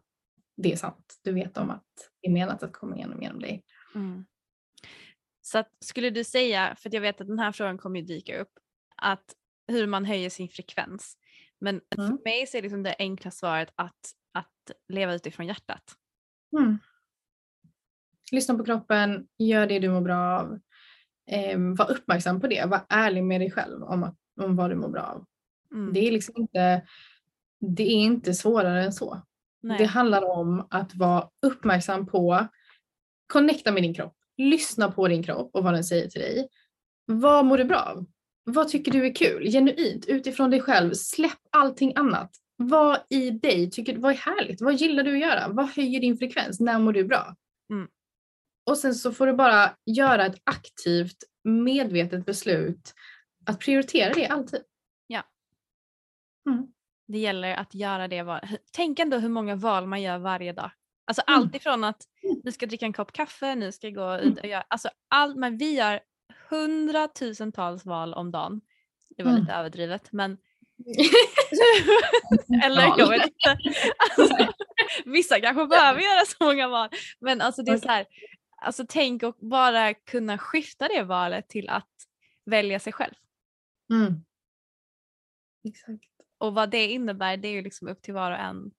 det är sant. Du vet om att det är menat att komma igenom genom dig. Mm. Så att, skulle du säga, för jag vet att den här frågan kommer ju dyka upp, att hur man höjer sin frekvens. Men Mm. för mig så är liksom det enkla svaret att, att leva utifrån hjärtat. Mm. Lyssna på kroppen, gör det du mår bra av. Eh, var uppmärksam på det, var ärlig med dig själv om, att, om vad du mår bra av. Mm. Det är liksom inte, det är inte svårare än så. Nej. Det handlar om att vara uppmärksam på, connecta med din kropp, lyssna på din kropp och vad den säger till dig. Vad mår du bra av? Vad tycker du är kul? Genuint, utifrån dig själv. Släpp allting annat. Vad i dig tycker vad är härligt? Vad gillar du att göra? Vad höjer din frekvens? När mår du bra? Mm. Och sen så får du bara göra ett aktivt, medvetet beslut att prioritera det alltid. Det gäller att göra det. Val. Tänk ändå hur många val man gör varje dag. Alltså Mm. allt ifrån att nu ska dricka en kopp kaffe, nu ska gå ut och göra, alltså allt, men vi gör hundratusentals val om dagen. Det var Mm. lite överdrivet men eller jag vet inte. Alltså, vissa kanske behöver göra så många val men alltså det är så här, alltså tänk och bara kunna skifta det valet till att välja sig själv. Mm. Exakt. Och vad det innebär det är ju liksom upp till var och en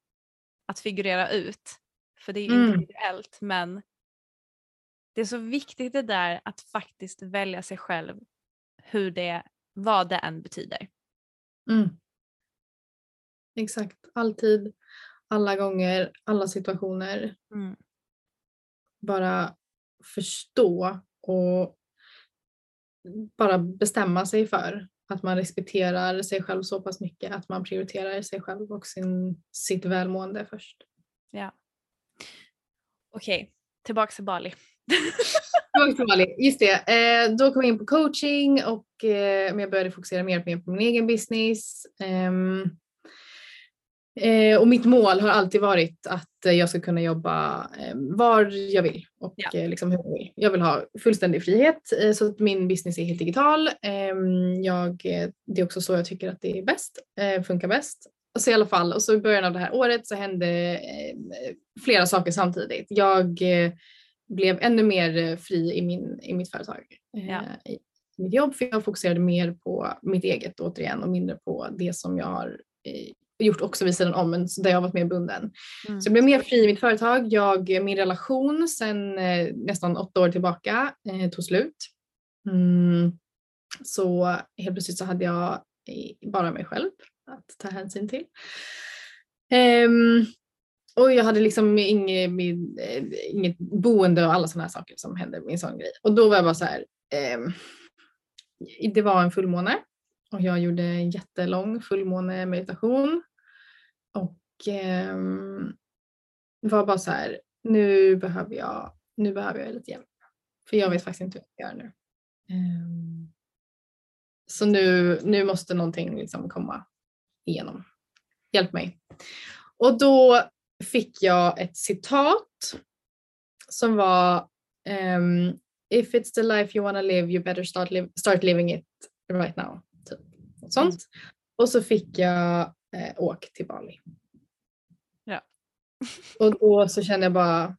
att figurera ut. För det är ju Mm. individuellt men det är så viktigt det där att faktiskt välja sig själv hur det, vad det än betyder. Mm. Exakt. Alltid, alla gånger, alla situationer. Mm. Bara förstå och bara bestämma sig för att man respekterar sig själv så pass mycket att man prioriterar sig själv och sin, sitt välmående först. Ja. Okej, tillbaka till Bali. Tillbaka till Bali. Just det, eh, då kom jag in på coaching och eh, jag började fokusera mer på, min egen business. Ehm, eh, och mitt mål har alltid varit att eh, jag ska kunna jobba eh, var jag vill och Ja. eh, liksom hur jag vill. Jag vill ha fullständig frihet så att min business är helt digital. Ehm, jag, det är också så jag tycker att det är bäst, funkar bäst. Och så i alla fall, och så i början av det här året så hände flera saker samtidigt. Jag blev ännu mer fri i, min, i mitt företag. Ja. I mitt jobb för jag fokuserade mer på mitt eget återigen och mindre på det som jag har gjort också vid sidan om men där jag har varit mer bunden. Mm. Så jag blev mer fri i mitt företag. Jag, min relation sen eh, nästan åtta år tillbaka eh, tog slut. Mm. Så helt plötsligt så hade jag bara mig själv att ta hänsyn till. Ehm, och jag hade liksom inget, eh, inget boende och alla sådana här saker som hände med en sån grej. Och då var jag bara så här. ehm, det var en fullmåne och jag gjorde en jättelång fullmånemeditation. Och ehm, var bara så här, nu behöver jag, nu behöver jag lite hjälp. För jag vet faktiskt inte vad jag ska göra nu. Ehm, så nu, nu måste någonting liksom komma igenom. Hjälp mig. Och då fick jag ett citat som var ehm, If it's the life you wanna live you better start, live, start living it right now. Typ. Sånt. Och så fick jag eh, åk till Bali. Ja. Och då så kände jag bara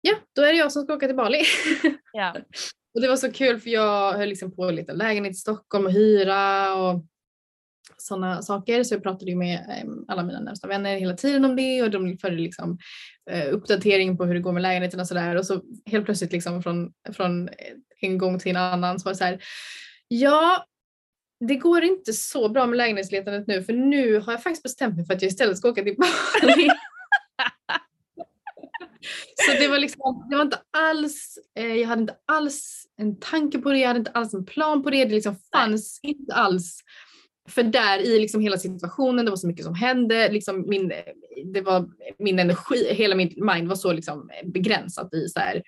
Ja, då är det jag som ska åka till Bali. Ja. Och det var så kul för jag höll liksom på att leta lägenhet i Stockholm och hyra och sådana saker. Så jag pratade ju med alla mina närmsta vänner hela tiden om det och de följde liksom eh, uppdatering på hur det går med lägenheterna och sådär. Och så helt plötsligt liksom från, från en gång till en annan så var det så här. Ja, det går inte så bra med lägenhetsletandet nu för nu har jag faktiskt bestämt mig för att jag istället ska åka till Bali. Så det var liksom, det var inte alls, eh, jag hade inte alls en tanke på det, jag hade inte alls en plan på det, det liksom fanns inte alls. För där i liksom hela situationen, det var så mycket som hände, liksom min, det var min energi, hela mitt mind var så liksom begränsat i så här,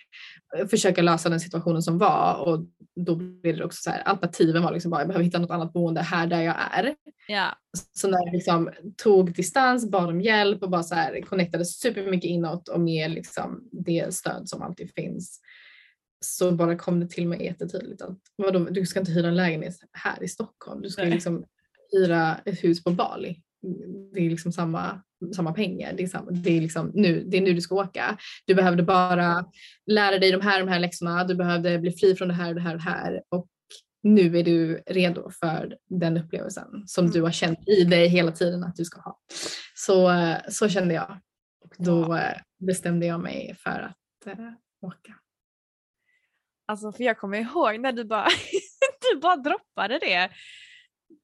försöka lösa den situationen som var och då blev det också så här, alternativen var liksom bara jag behöver hitta något annat boende här där jag är. Ja. Så när jag liksom tog distans, bad om hjälp och bara så här connectade supermycket inåt och med liksom det stöd som alltid finns så bara kom det till mig jättetydligt att vadå, du ska inte hyra en lägenhet här i Stockholm. Du ska liksom hyra ett hus på Bali. Det är liksom samma, samma pengar. Det är, samma, det, är liksom nu, det är nu du ska åka. Du behövde bara lära dig de här, de här läxorna. Du behövde bli fri från det här och det här och det här. Och nu är du redo för den upplevelsen som du har känt i dig hela tiden att du ska ha. Så, så kände jag. Och då eh, bestämde jag mig för att eh, åka. Alltså för jag kommer ihåg när du bara, du bara droppade det.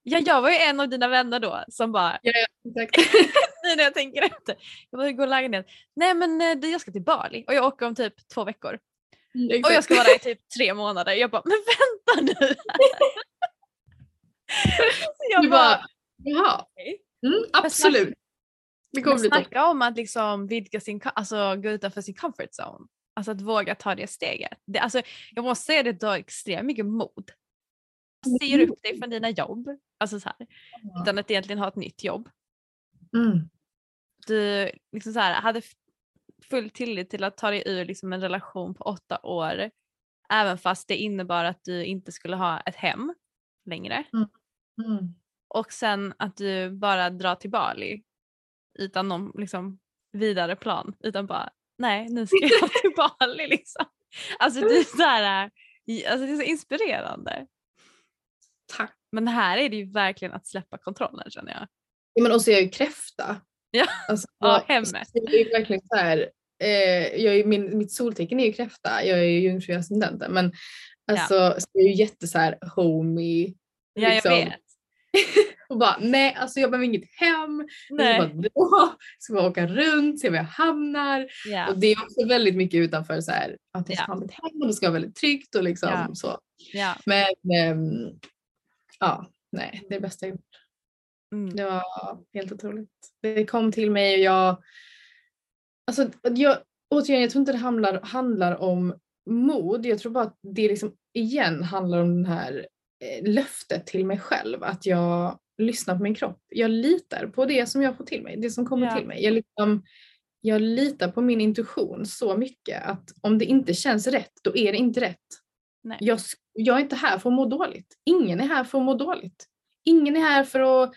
Ja, jag var ju en av dina vänner då som bara, Ja, ja, exakt. nu när jag tänker efter. Jag bara, hur går lägenhet? Nej men eh, det- jag ska till Bali och jag åker om typ två veckor. Och jag ska vara där i typ tre månader. Jag bara, men vänta nu! Jag Du bara, bara, jaha, mm, absolut. Det kommer bli snacka om att liksom vidga sin, alltså gå utanför sin comfort zone. Alltså att våga ta det steget. Det, alltså, jag måste säga att du har extremt mycket mod. Säger upp dig från dina jobb, alltså så här, utan att egentligen ha ett nytt jobb. Mm. Du liksom så här, hade full tillit till att ta dig ur liksom en relation på åtta år. Även fast det innebar att du inte skulle ha ett hem längre. Mm. Och sen att du bara drar till Bali utan någon liksom, vidare plan. Utan bara, nej nu ska jag till Bali liksom. Alltså det är så, här, äh, alltså, det är så inspirerande. Tack. Men här är det ju verkligen att släppa kontrollen känner jag. Ja, men och så är jag ju kräfta. Ja. Alltså, Ja, jag- hemmet. Det är verkligen så här, eh, jag är, min, mitt soltecken är ju kräfta, jag är ju jungfru ascendenten men alltså så jag är ju jätte så här homey. Ja liksom. jag vet. Och bara nej alltså jag behöver inget hem, jag Nej. ska bara dra, ska bara åka runt, se var jag hamnar. Ja. Och det är också väldigt mycket utanför så här att jag ska Ja. ha mitt hem och det ska vara väldigt tryggt och liksom Ja. så. Ja. Men ehm, ja, nej det är det bästa jag gjort. Mm. Det var helt otroligt. Det kom till mig och jag... Alltså, jag återigen, jag tror inte det handlar, handlar om mod. Jag tror bara att det liksom igen handlar om det här eh, löftet till mig själv. Att jag lyssnar på min kropp. Jag litar på det som jag får till mig. Det som kommer Ja. till mig. Jag, liksom, jag litar på min intuition så mycket att om det inte känns rätt, då är det inte rätt. Nej. Jag, jag är inte här för att må dåligt. Ingen är här för att må dåligt. Ingen är här för att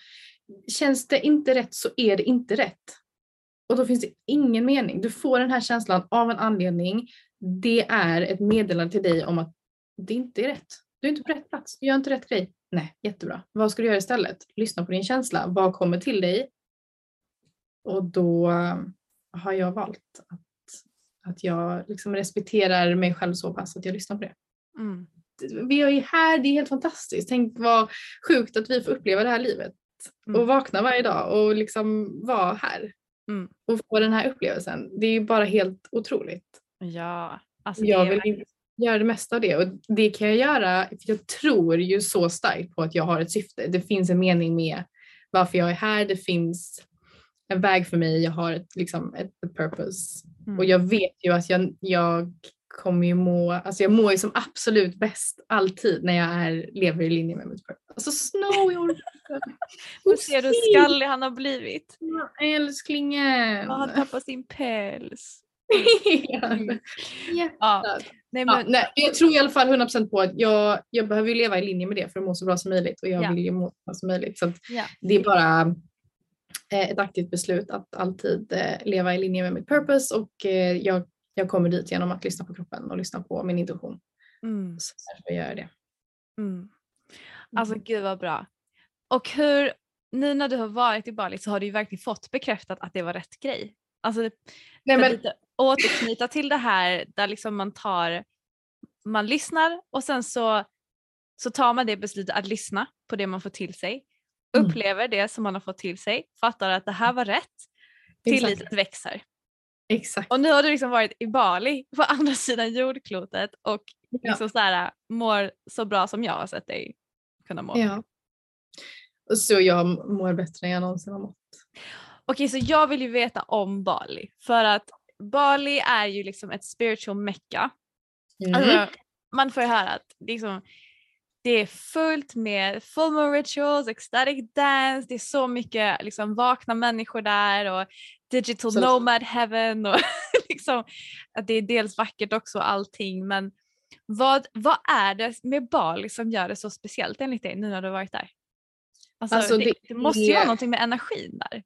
känns det inte rätt så är det inte rätt. Och då finns det ingen mening. Du får den här känslan av en anledning. Det är ett meddelande till dig om att det inte är rätt. Du är inte på rätt plats. Du gör inte rätt grej. Nej, jättebra. Vad ska du göra istället? Lyssna på din känsla. Vad kommer till dig? Och då har jag valt att, att jag liksom respekterar mig själv så pass att jag lyssnar på det Mm. vi är här, det är helt fantastiskt. Tänk vad sjukt att vi får uppleva det här livet Mm. och vakna varje dag och liksom vara här Mm. och få den här upplevelsen. Det är ju bara helt otroligt. Ja. Alltså, Jag är vill ju göra det mesta av det och det kan jag göra för jag tror ju så starkt på att jag har ett syfte. Det finns en mening med varför jag är här. Det finns en väg för mig. Jag har ett, liksom ett, ett purpose Mm. och jag vet ju att jag, jag kommer ju må, alltså jag mår ju som absolut bäst alltid när jag är, lever i linje med mitt purpose. Alltså Snow, inte. Nu ser du hur skallig han har blivit. Älsklingen. Han har tappat sin päls. Ja. Ja. Nej, Ja, men, nej, jag tror i alla fall 100% på att jag, jag behöver ju leva i linje med det för att må så bra som möjligt och jag Ja. vill ju må så bra som möjligt. Så Ja. det är bara eh, ett aktivt beslut att alltid eh, leva i linje med mitt purpose och eh, jag, jag kommer dit genom att lyssna på kroppen och lyssna på min intuition. mm. Så därför gör jag det. Mm. Alltså gud vad bra. Och hur, nu när du har varit i Bali så har du ju verkligen fått bekräftat att det var rätt grej. Alltså Nej, men, lite återknyta till det här där liksom man tar, man lyssnar och sen så, så tar man det beslutet att lyssna på det man får till sig, Mm. upplever det som man har fått till sig, fattar att det här var rätt, Exakt. tilliten växer. Exakt. Och nu har du liksom varit i Bali på andra sidan jordklotet och Ja. liksom så här, mår så bra som jag har sett dig kunna må. Ja. Och så jag mår bättre än jag någonsin har mått. Okej, så jag vill ju veta om Bali för att Bali är ju liksom ett spiritual mecca. Mm. Alltså, man får ju höra att det, är liksom, det är fullt med full moon rituals, ecstatic dance, det är så mycket liksom, vakna människor där och digital Absolut. nomad heaven och liksom, att det är dels vackert också allting men vad, vad är det med Bali som gör det så speciellt enligt dig nu när du har varit där? Alltså, Alltså, det, det det måste ju vara någonting med energin där.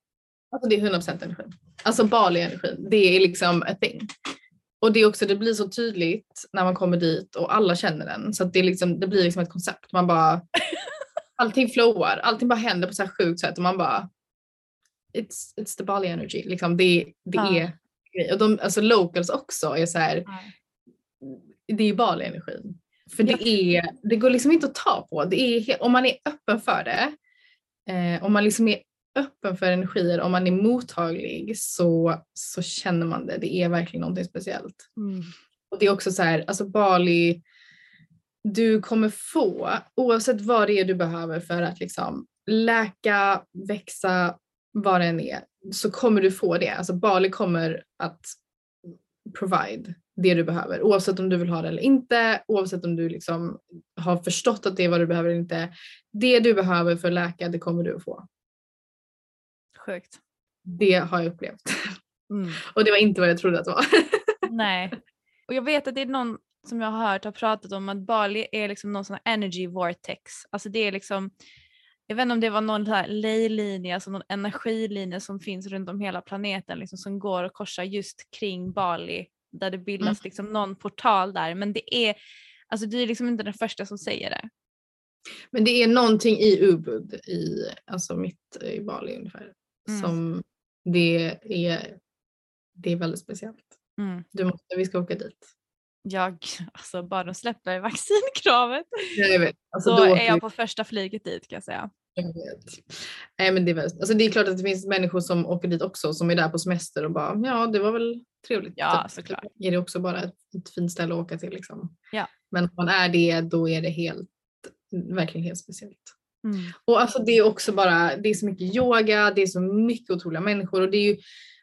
Alltså det är 100% energi. Alltså Bali-energin, det är liksom a thing. Och det är också, det blir så tydligt när man kommer dit och alla känner den. Så det, är liksom, det blir liksom ett koncept. Man bara, allting flowar, allting bara händer på så här sjukt sätt och man bara, it's, it's the Bali energy. Liksom det det Ja. är grej. Och de, alltså locals också är så här, det är ju Bali energin. För det, är, det går liksom inte att ta på. Det är, om man är öppen för det, eh, om man liksom är öppen för energier, om man är mottaglig så, så känner man det. Det är verkligen någonting speciellt. Mm. Och det är också så här, alltså Bali, du kommer få, oavsett vad det är du behöver för att liksom läka, växa, vad det än är, så kommer du få det. Alltså Bali kommer att provide det du behöver oavsett om du vill ha det eller inte, oavsett om du liksom har förstått att det är vad du behöver eller inte. Det du behöver för att läka, det kommer du att få. Sjukt. Det har jag upplevt. Mm. Och det var inte vad jag trodde att det var. Nej. Och jag vet att det är någon som jag har hört har pratat om att Bali är liksom någon sån här energy vortex. Alltså det är liksom, jag vet inte om det var någon här leylinje, alltså någon energilinje som finns runt om hela planeten liksom, som går och korsar just kring Bali där det bildas Mm. liksom någon portal där. Men det är, alltså du är liksom inte den första som säger det. Men det är någonting i Ubud, i, alltså mitt i Bali ungefär, Mm. som det är, det är väldigt speciellt. Mm. Du måste, vi ska åka dit. Jag, alltså bara de släpper vaccinkravet Jag vet. Alltså, så då är jag vi- på första flyget dit kan jag säga. Jag vet. Nej, men det, är väl, alltså, det är klart att det finns människor som åker dit också som är där på semester och bara ja det var väl trevligt. Ja, Typ. såklart. Är det också bara ett, ett fint ställe att åka till liksom. Ja. Men om man är det då är det helt, verkligen helt speciellt. Mm. Och alltså det är också bara, det är så mycket yoga, det är så mycket otroliga människor och det är ju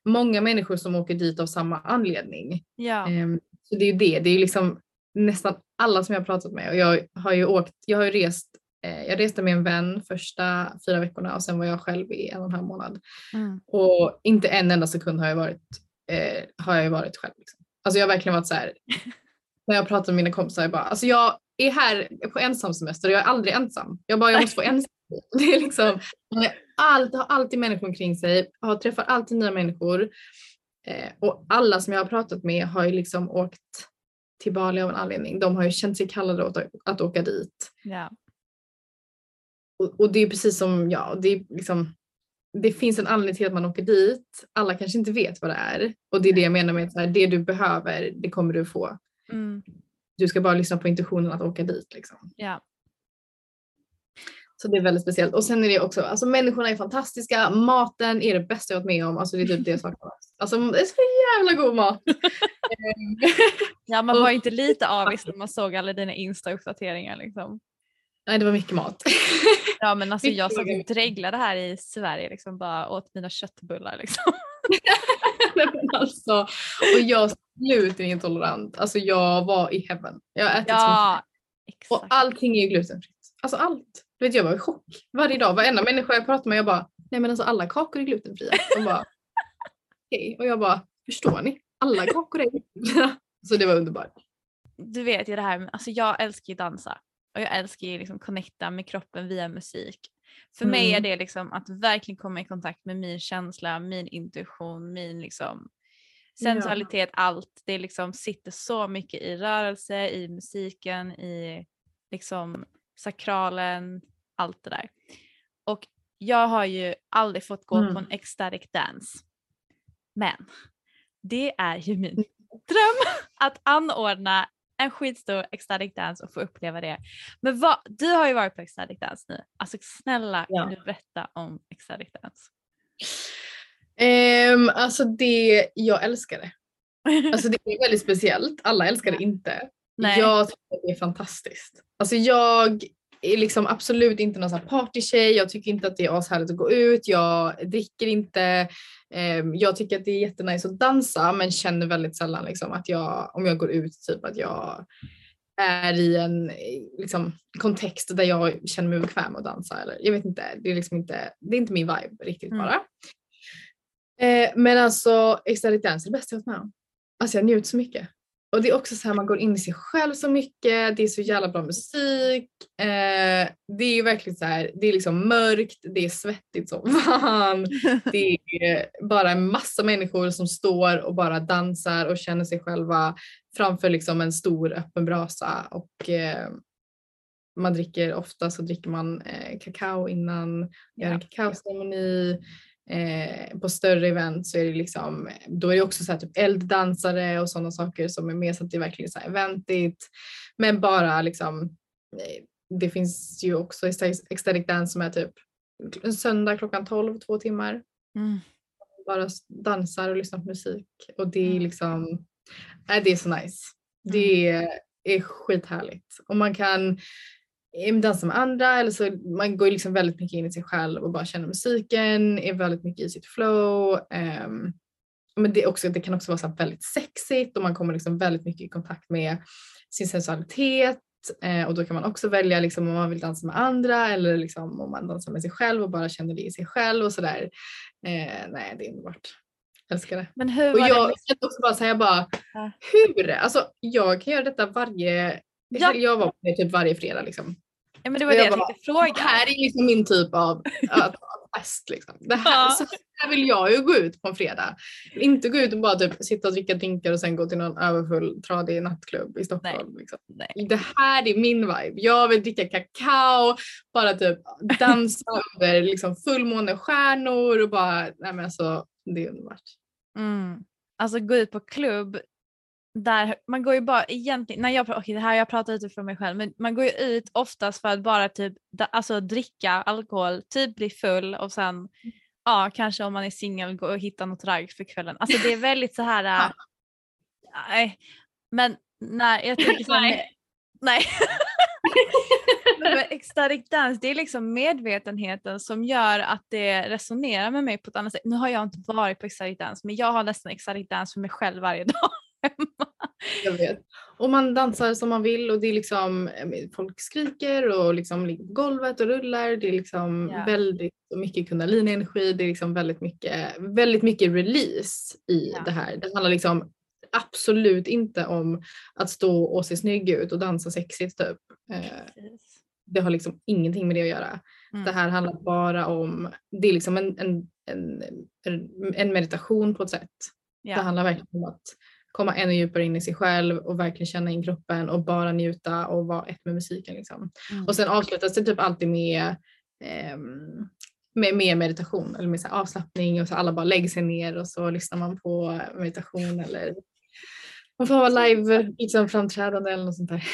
många människor som åker dit av samma anledning. Ja. Ehm, så det är ju det, det är ju liksom nästan alla som jag har pratat med och jag har ju åkt, jag har ju rest, jag reste med en vän första fyra veckorna och sen var jag själv i en och en halv månad. Mm. Och inte en enda sekund har jag varit, eh, har jag varit själv. Liksom. Alltså jag har verkligen varit så här, när jag pratar med mina kompisar, jag bara, alltså jag är här på ensamsemester och jag är aldrig ensam. Jag bara, jag måste få ensam. Det är liksom, allt, har alltid människor omkring sig, har, träffar alltid nya människor. Eh, och alla som jag har pratat med har ju liksom åkt till Bali av en anledning. De har ju känt sig kallade att, att åka dit. Ja. Och, och det är precis som, ja, det är liksom, det finns en anledning till att man åker dit. Alla kanske inte vet vad det är. Och det är det jag menar med att här, det du behöver, det kommer du få. Mm. Du ska bara lyssna på intuitionen att åka dit. Liksom. ja. Så det är väldigt speciellt. Och sen är det också, alltså människorna är fantastiska, maten är det bästa jag varit med om. Alltså det är typ det jag saknar. Alltså det är så jävla god mat. Ja, man var inte lite avis när man såg alla dina Insta-uppdateringar liksom. Nej det var mycket mat. Ja men alltså jag mycket. dreglade här i Sverige liksom bara åt mina köttbullar liksom. Alltså, och jag är glutenintolerant. Alltså jag var i heaven. Jag har ätit så mycket. Ja, Och allting är ju glutenfritt. Alltså allt. Du vet jag var i chock. Varje dag, varenda människa jag pratade med jag bara, nej men alltså alla kakor är glutenfria. De bara, okej. Och jag bara, förstår ni? Alla kakor är glutenfria. Så det var underbart. Du vet ju det här med, alltså jag älskar ju dansa och jag älskar ju liksom connecta med kroppen via musik. För mig är Mm. det liksom att verkligen komma i kontakt med min känsla, min intuition, min liksom sensualitet, allt. Det liksom sitter så mycket i rörelse, i musiken, i liksom sakralen, allt det där. Och jag har ju aldrig fått gå Mm. på en ecstatic dance. Men det är ju min dröm att anordna en skitstor ecstatic dance och få uppleva det. Men vad, du har ju varit på ecstatic dance nu. Alltså snälla Ja. kan du berätta om ecstatic dance? Um, alltså det, jag älskar det. Alltså det är väldigt speciellt. Alla älskar det inte. Nej. Jag tycker det är fantastiskt. Alltså jag är liksom absolut inte någon partytjej. Jag tycker inte att det är ashärligt att gå ut. Jag dricker inte. Ehm, jag tycker att det är jättenice att dansa men känner väldigt sällan liksom att jag, om jag går ut, typ att jag är i en liksom, kontext där jag känner mig bekväm att dansa. Eller, jag vet inte, det är liksom inte, det är inte min vibe riktigt Mm. bara. Eh, men alltså ecstatic dance är det bästa jag varit med om. Alltså jag njuter så mycket. Och det är också så här man går in i sig själv så mycket, det är så jävla bra musik. Eh, det är ju verkligen så här, det är liksom mörkt, det är svettigt som fan. Det är bara en massa människor som står och bara dansar och känner sig själva framför liksom en stor öppen brasa och eh, man dricker ofta så dricker man eh, kakao innan, gör en kakaoceremoni. Eh, på större event så är det liksom, då är det också så här typ elddansare och sådana saker som är med så att det är verkligen så här eventigt. Men bara liksom, eh, det finns ju också ecstatic dance som är typ en söndag klockan 12, två timmar. Mm. Bara dansar och lyssnar på musik och det är Mm. liksom, äh, det är så nice. Det är, är skithärligt och man kan eh, dansa med andra eller så man går liksom väldigt mycket in i sig själv och bara känner musiken, är väldigt mycket i sitt flow. ehm, men det, också, det kan också vara så väldigt sexigt och man kommer liksom väldigt mycket i kontakt med sin sensualitet eh, och då kan man också välja liksom om man vill dansa med andra eller liksom om man dansar med sig själv och bara känner det i sig själv och sådär. Eh, nej, det är underbart. Älskar det. Men hur Och jag kände också bara säga bara, Ja. hur? Alltså jag kan göra detta varje, Ja. jag var på det typ varje fredag liksom. Ja, men det var det jag jag bara, tänkte fråga. Det här är liksom min typ av fest liksom. Det här, Ja. Så här vill jag ju gå ut på en fredag. Inte gå ut och bara typ sitta och dricka drinkar och sen gå till någon överfull tradig nattklubb i Stockholm. Liksom. Nej. Det här är min vibe. Jag vill dricka kakao, bara typ dansa under liksom fullmånestjärnor och bara, nej men alltså det är underbart. Mm. Alltså gå ut på klubb, där man går ju bara egentligen, när jag, okej det här jag pratat utifrån mig själv, men man går ju ut oftast för att bara typ alltså dricka alkohol, typ bli full och sen ja kanske om man är singel gå och hitta något ragg för kvällen. Alltså det är väldigt så här, äh, nej men när jag så här, Nej. nej. Ecstatic dance, det är liksom medvetenheten som gör att det resonerar med mig på ett annat sätt. Nu har jag inte varit på ecstatic dance men jag har nästan ecstatic dance för mig själv varje dag. Jag vet. Och man dansar som man vill och det är liksom eh, folk skriker och liksom ligger på golvet och rullar. Det är liksom Ja. väldigt mycket kundalini-energi. Det är liksom väldigt mycket, väldigt mycket release i Ja. det här. Det handlar liksom absolut inte om att stå och se snygg ut och dansa sexigt typ. Eh, det har liksom ingenting med det att göra. Mm. Det här handlar bara om, det är liksom en, en, en, en meditation på ett sätt. Det Ja. handlar verkligen om att komma ännu djupare in i sig själv och verkligen känna in kroppen och bara njuta och vara ett med musiken. Liksom. Mm. Och sen avslutas det typ alltid med, ehm, med, med meditation eller med så avslappning och så alla bara lägger sig ner och så lyssnar man på meditation eller man får ha live liksom, framträdande eller något sånt där.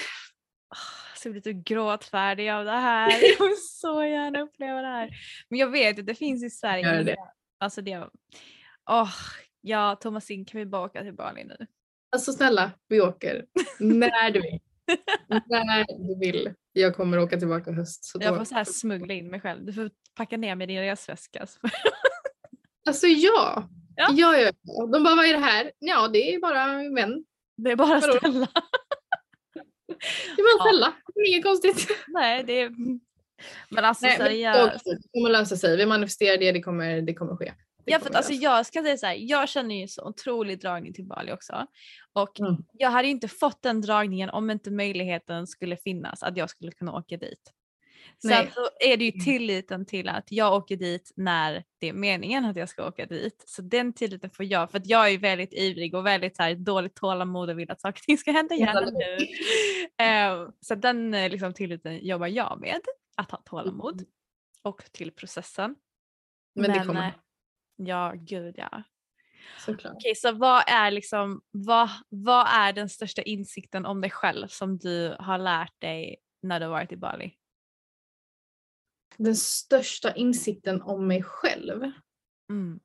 Så jag blir typ gråtfärdig av det här. Jag vill så gärna uppleva det här. Men jag vet att det finns i Sverige. Gör det. Alltså det, åh, ja Thomasin kan vi bara åka till Bali nu? Alltså snälla, vi åker när du vill. när du vill. Jag kommer åka tillbaka i höst. Så Jag får så här smuggla in mig själv. Du får packa ner mig i din resväska. så- Alltså ja. Ja. Ja. Ja, ja. De bara, vad är det här? Ja, det är bara män. Det är bara Vadå? ställa. Det är bara Ja. ställa. Det är inget konstigt. Nej, det är... Men alltså Nej, men seriöst. också- det kommer lösa sig. Vi manifesterar det, det kommer, det kommer ske. Ja, för att, alltså, jag ska säga så här, jag känner ju så otrolig dragning till Bali också. Och Mm. jag hade inte fått den dragningen om inte möjligheten skulle finnas att jag skulle kunna åka dit. Nej. så är det ju Mm. tilliten till att jag åker dit när det är meningen att jag ska åka dit. Så den tilliten får jag, för att jag är väldigt ivrig och väldigt så här, dåligt tålamod och vill att saker och ting ska hända gärna nu. Eh, så den eh, liksom, tilliten jobbar jag med, att ha tålamod och till processen. Men, det kommer. Ja, gud ja. Såklart. Okej, så vad är liksom, vad, vad är den största insikten om dig själv som du har lärt dig när du har varit i Bali? Den största insikten om mig själv. Mm.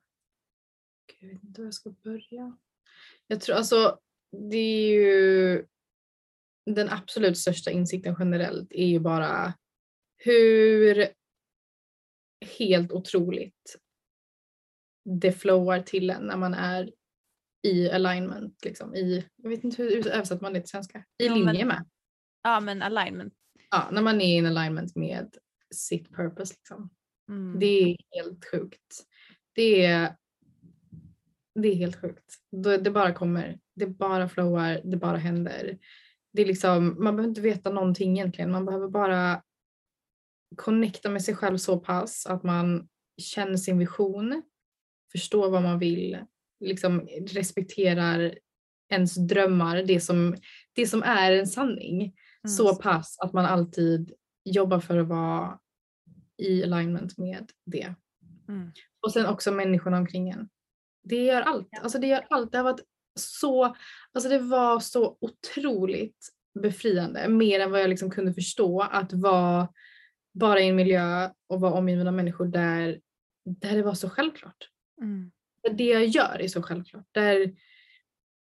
Gud, jag vet inte hur jag ska börja. Jag tror alltså, det är ju den absolut största insikten generellt är ju bara hur helt otroligt det flowar till en när man är i alignment. Liksom, i, jag vet inte hur översätter man det till svenska? I Ja, men- linje med. Ja men alignment. Ja, när man är in alignment med sitt purpose. Liksom. Mm. Det är helt sjukt. Det är, Det är helt sjukt. Då- Det bara kommer. Det bara flowar. Det bara händer. Det är liksom, man behöver inte veta någonting egentligen. Man behöver bara connecta med sig själv så pass att man känner sin vision, förstår vad man vill, liksom respekterar ens drömmar, det som, det som är en sanning. Så pass att man alltid jobbar för att vara i alignment med det. Mm. Och sen också människorna omkring en. Det gör allt. Alltså det gör allt. Det har varit så, alltså det var så otroligt befriande. Mer än vad jag liksom kunde förstå att vara bara i en miljö och vara omgiven av människor där, där det var så självklart. Mm. Det jag gör är så självklart. Där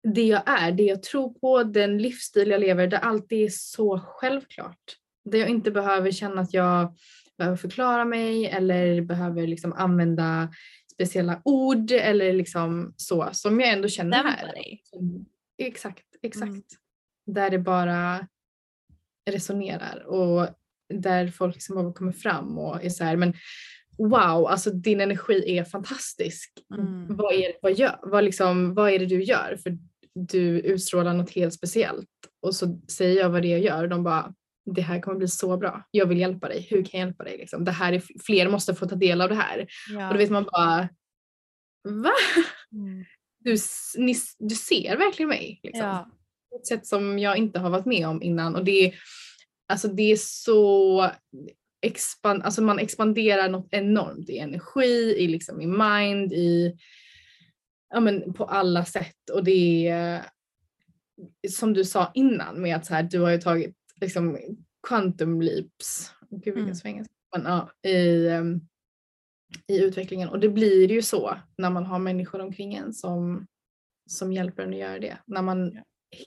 det jag är, det jag tror på, den livsstil jag lever, där allt är så självklart. Där jag inte behöver känna att jag behöver förklara mig eller behöver liksom använda speciella ord eller liksom så som jag ändå känner Dämpa här. dig. Exakt, exakt. Mm. Där det bara resonerar och där folk liksom bara kommer fram och är så här, men wow, alltså din energi är fantastisk. Mm. Vad, är, vad, gör, vad, liksom, vad är det du gör? För du utstrålar något helt speciellt. Och så säger jag vad det är jag gör och de bara, det här kommer bli så bra. Jag vill hjälpa dig. Hur kan jag hjälpa dig? Liksom? Det här är, fler måste få ta del av det här. Ja. Och då vet man bara, va? Mm. Du, ni, du ser verkligen mig. Liksom Ja. på ett sätt som jag inte har varit med om innan. Och det, är- alltså det är så expand, alltså man expanderar något enormt i energi, i, liksom, i mind, i, ja, men på alla sätt. Och det är som du sa innan med att så här, du har ju tagit liksom, quantum leaps, gud vilken Mm. svengelska, men ja, i, ehm, i utvecklingen. Och det blir ju så när man har människor omkring en som, som hjälper en att göra det. När man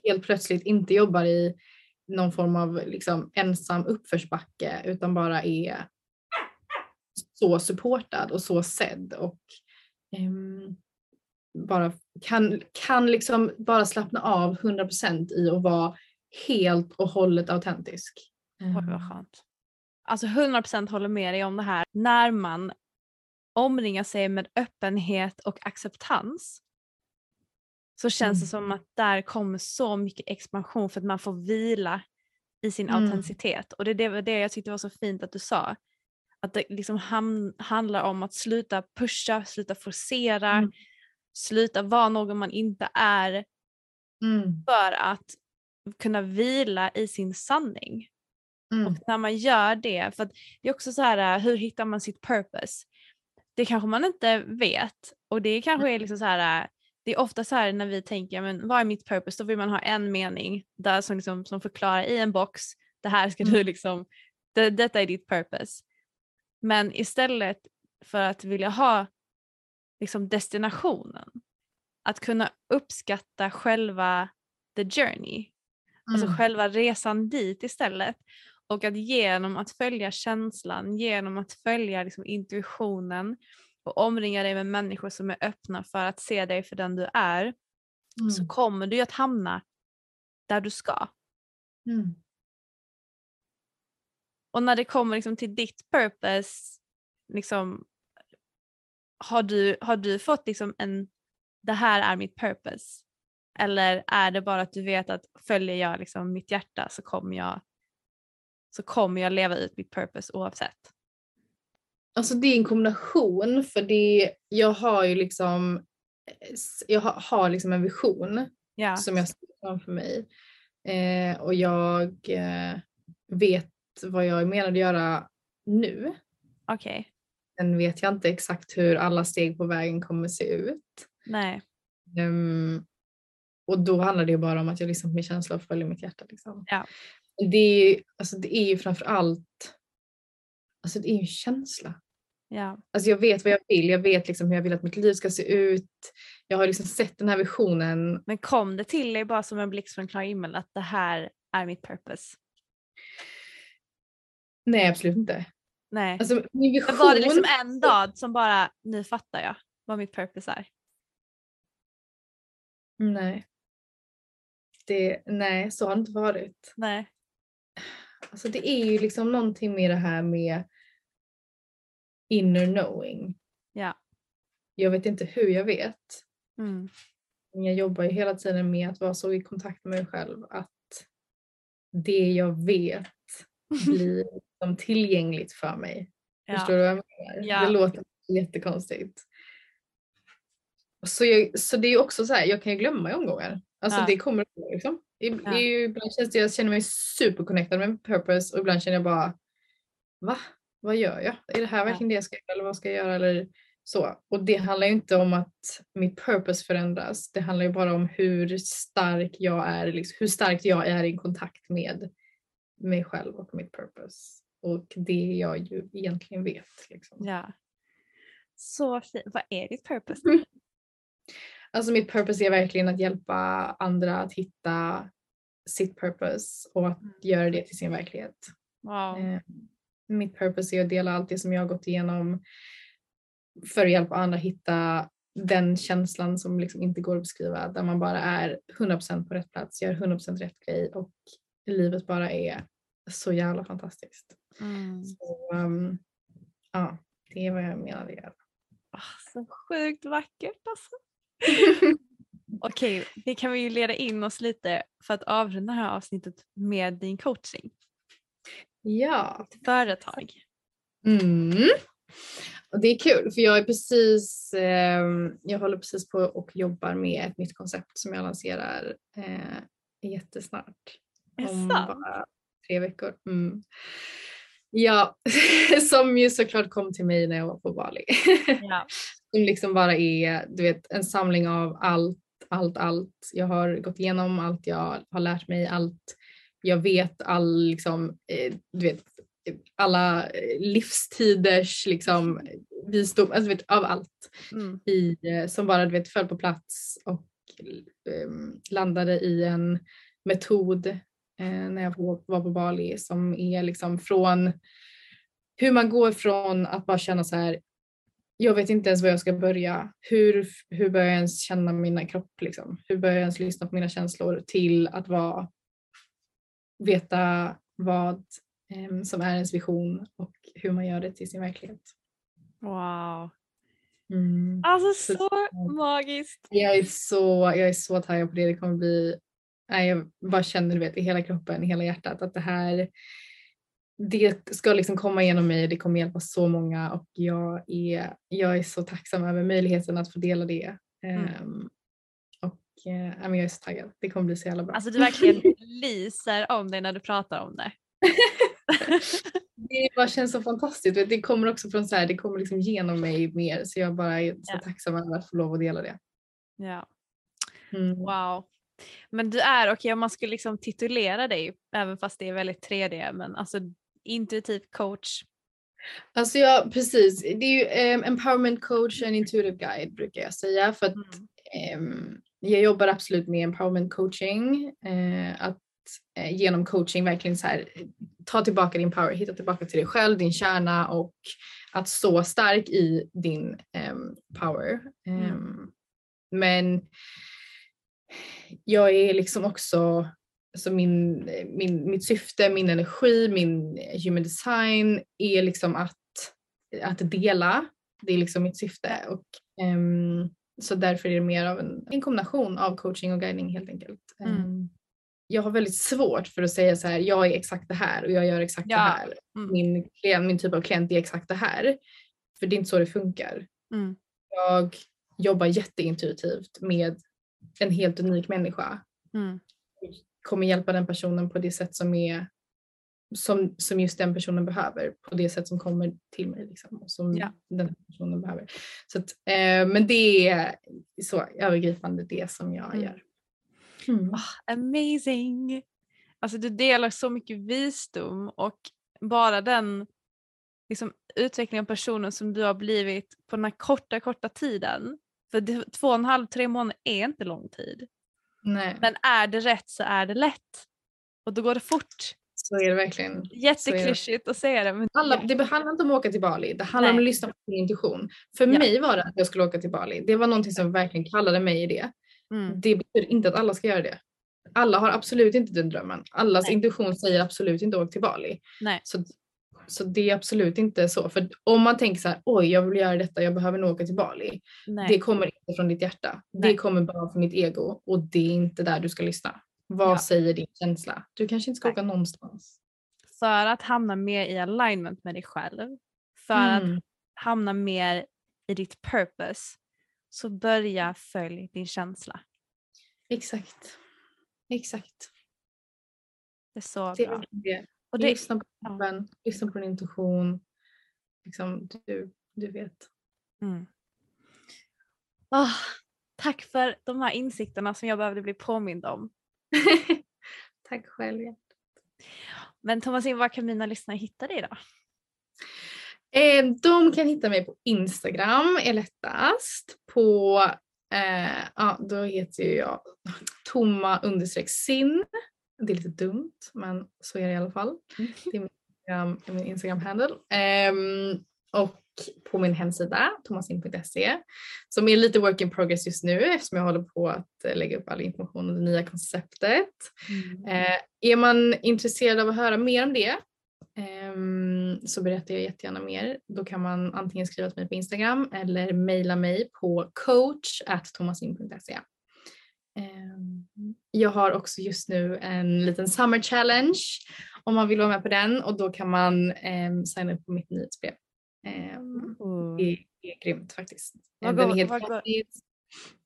helt plötsligt inte jobbar i någon form av liksom ensam uppförsbacke utan bara är så supportad och så sedd och ehm, bara kan, kan liksom bara slappna av 100% i att vara helt och hållet autentisk. Oj, vad skönt. Alltså 100% håller med dig om det här. När man omringar sig med öppenhet och acceptans så känns det som att där kommer så mycket expansion för att man får vila i sin Mm. autenticitet. Och det är det, det jag tyckte var så fint att du sa. Att det liksom ham- handlar om att sluta pusha, sluta forcera, Mm. sluta vara någon man inte är Mm, för att kunna vila i sin sanning. mm, Och när man gör det, för det är också så här, hur hittar man sitt purpose? Det kanske man inte vet och det kanske är liksom så här, det är ofta så här när vi tänker, men vad är mitt purpose? Då vill man ha en mening där som, liksom, som förklarar i en box, det här ska du liksom, det, detta är ditt purpose. Men istället för att vilja ha liksom destinationen, att kunna uppskatta själva the journey, alltså mm. själva resan dit istället. Och att genom att följa känslan, genom att följa liksom intuitionen och omringa dig med människor som är öppna för att se dig för den du är, så Mm, kommer du att hamna där du ska. mm. Och när det kommer liksom till ditt purpose, liksom, har, du, har du fått liksom en, det här är mitt purpose? Eller är det bara att du vet att följer jag liksom mitt hjärta så kommer jag, så kommer jag leva ut mitt purpose oavsett? Alltså det är en kombination för det, jag har ju liksom, jag har, liksom en vision Ja. som jag ser framför mig. Eh, och jag eh, vet vad jag är menad att göra nu. Okej, Sen vet jag inte exakt hur alla steg på vägen kommer se ut. nej. Ehm, och då handlar det ju bara om att jag lyssnar på min känsla och följer mitt hjärta. Liksom. Ja. Det, är, ju- alltså det är ju framför allt, alltså det är en känsla. Ja. Alltså jag vet vad jag vill, jag vet liksom hur jag vill att mitt liv ska se ut. Jag har liksom sett den här visionen. Men kom det till dig bara som en blixt från klar himmel att det här är mitt purpose? Nej absolut inte. Nej. Alltså min vision. Men var det liksom en dag som bara, nu fattar jag vad mitt purpose är? Nej. Det, nej, så har det inte varit. Nej. Alltså det är ju liksom någonting med det här med inner knowing. Ja. Jag vet inte hur jag vet. Mm. Jag jobbar ju hela tiden med att vara så i kontakt med mig själv att det jag vet blir liksom tillgängligt för mig. Ja. Förstår du vad jag menar? Ja. Det låter jättekonstigt. Så, jag, så det är också så här, jag kan ju glömma i omgångar. Alltså Ja. det kommer liksom. I, Ja. ibland känns det, jag känner mig superconnectad med purpose och ibland känner jag bara va? Vad gör jag? Är det här verkligen det jag ska göra eller vad ska jag göra? Eller så. Och det handlar ju inte om att mitt purpose förändras. Det handlar ju bara om hur stark jag är, liksom, hur starkt jag är i kontakt med mig själv och mitt purpose. Och det jag ju egentligen vet. Liksom. Ja. Så fint. Vad är ditt purpose? Alltså mitt purpose är verkligen att hjälpa andra att hitta sitt purpose och att Mm. göra det till sin verklighet. Wow. Eh, Mitt purpose är att dela allt det som jag har gått igenom för att hjälpa andra hitta den känslan som liksom inte går att beskriva där man bara är 100% på rätt plats, gör 100% rätt grej och livet bara är så jävla fantastiskt. Mm. Så, um, ja, det är vad jag menar det är. Ah, så sjukt vackert alltså. Okej, det kan vi ju leda in oss lite för att avrunda det här avsnittet med din coaching. Ja. Företag. Mm. Och det är kul för jag är precis, ehm, jag håller precis på och jobbar med ett nytt koncept som jag lanserar eh, jättesnart. Om sant? bara tre veckor. Mm. Ja, som ju såklart kom till mig när jag var på Bali. Ja. som liksom bara är du vet, en samling av allt, allt, allt. Jag har gått igenom allt jag har lärt mig, allt jag vet, all liksom, eh, du vet, alla eh, livstiders liksom, visdom, alltså vet, av allt Mm. i, eh, som bara du vet, föll på plats och eh, landade i en metod eh, när jag var var på Bali som är liksom från hur man går från att bara känna så här jag vet inte ens var jag ska börja. Hur, hur börjar jag ens känna mina kropp? Liksom? Hur börjar jag ens lyssna på mina känslor till att vara, veta vad eh, som är ens vision och hur man gör det till sin verklighet. Wow. Mm. Alltså Så- så magiskt. Jag är så, jag är så taggad på det. Det kommer bli, nej, jag bara känner du vet, i hela kroppen, i hela hjärtat att det här det ska liksom komma igenom mig, det kommer hjälpa så många och jag är, jag är så tacksam över möjligheten att få dela det. Mm. Ehm, och eh, jag är så taggad, det kommer bli så jävla bra. Alltså du verkligen lyser om dig när du pratar om det. det bara känns så fantastiskt, det kommer också från så här, det kommer liksom genom mig mer så jag bara är så Ja. tacksam över att få lov att dela det. Ja. Mm. Wow. Men du är, okej om man skulle liksom titulera dig, även fast det är väldigt 3D, men alltså intuitiv coach. Alltså ja, precis. Det är ju em, empowerment coach och en intuitive guide brukar jag säga för att Mm. em, jag jobbar absolut med empowerment coaching. Eh, att eh, genom coaching verkligen så här, ta tillbaka din power, hitta tillbaka till dig själv, din kärna och att stå stark i din em, power. Mm. Men jag är liksom också Alltså min, min, mitt syfte, min energi, min human design är liksom att, att dela. Det är liksom mitt syfte. Och, ehm, så därför är det mer av en, en kombination av coaching och guidning helt enkelt. Mm. Ehm, jag har väldigt svårt för att säga så här, jag är exakt det här och jag gör exakt Ja. det här. Mm. Min, klient, min typ av klient är exakt det här. För det är inte så det funkar. Mm. Jag jobbar jätteintuitivt med en helt unik människa Mm. kommer hjälpa den personen på det sätt som är som, som just den personen behöver på det sätt som kommer till mig liksom, och som Ja. den personen behöver. Så att, eh, men det är så övergripande det som jag Mm. gör. Mm. Ah, amazing! Alltså du delar så mycket visdom och bara den liksom, utvecklingen av personen som du har blivit på den här korta, korta tiden. För det, två och en halv, tre månader är inte lång tid. Nej, Men är det rätt så är det lätt. Och då går det fort. Så är det verkligen. Jätteklyschigt att säga det. Men Alla, det handlar inte om att åka till Bali, det handlar om Nej. att lyssna på sin intuition. För Ja. mig var det att jag skulle åka till Bali. Det var någonting som verkligen kallade mig i det. mm. Det betyder inte att alla ska göra det. Alla har absolut inte den drömmen. Allas Nej. intuition säger absolut inte åk till Bali. Nej. Så Så det är absolut inte så. För om man tänker så här, oj jag vill göra detta, jag behöver nog åka till Bali. Nej. Det kommer inte från ditt hjärta. Det kommer bara från ditt ego och det är inte där du ska lyssna. Vad Ja. säger din känsla? Du kanske inte ska Nej. åka någonstans. För att hamna mer i alignment med dig själv, för Mm. att hamna mer i ditt purpose, så börja följ din känsla. Exakt. Exakt. Det är så Det är bra. det. Och det, lyssna på ja. kroppen, lyssna på din intuition. Liksom, du, du vet. mm. Åh, tack för de här insikterna som jag behövde bli påmind om. Tack själv. Men Thomasin, var kan mina lyssnare hitta dig då? Eh, de kan hitta mig på Instagram är lättast. På, eh, ja då heter ju jag Toma understreck sin. Det är lite dumt men så är det i alla fall. Det är min Instagram, min Instagram handle. Ehm, och på min hemsida tomasin.se som är lite work in progress just nu eftersom jag håller på att eh, lägga upp all information om det nya konceptet. Eh, är man intresserad av att höra mer om det ehm, så berättar jag jättegärna mer. Då kan man antingen skriva till mig på Instagram eller mejla mig på coach.tomasin.se. Ehm, jag har också just nu en liten summer challenge om man vill vara med på den och då kan man um, signa upp på mitt nyhetsbrev. Mm. det är grymt faktiskt. Vad Den är helt gratis.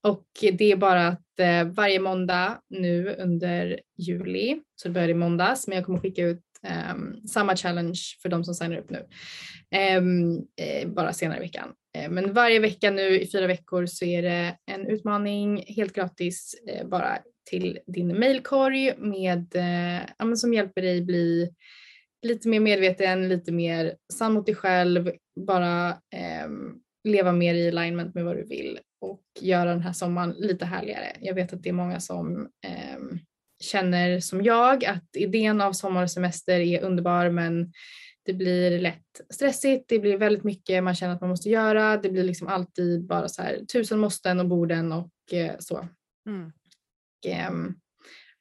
Och det är bara att eh, varje måndag nu under juli, så det börjar i måndags, men jag kommer skicka ut ehm, samma challenge för de som signar upp nu. Ehm, eh, bara senare i veckan. Eh, men varje vecka nu i fyra veckor så är det en utmaning helt gratis eh, bara till din mailkorg med, eh, som hjälper dig bli lite mer medveten, lite mer sann mot dig själv, bara ehm, leva mer i alignment med vad du vill och göra den här sommaren lite härligare. Jag vet att det är många som ehm, känner som jag att idén av sommar och semester är underbar men det blir lätt stressigt, det blir väldigt mycket man känner att man måste göra, det blir liksom alltid bara så här tusen måsten och borden och eh, så. Mm. Och, ehm,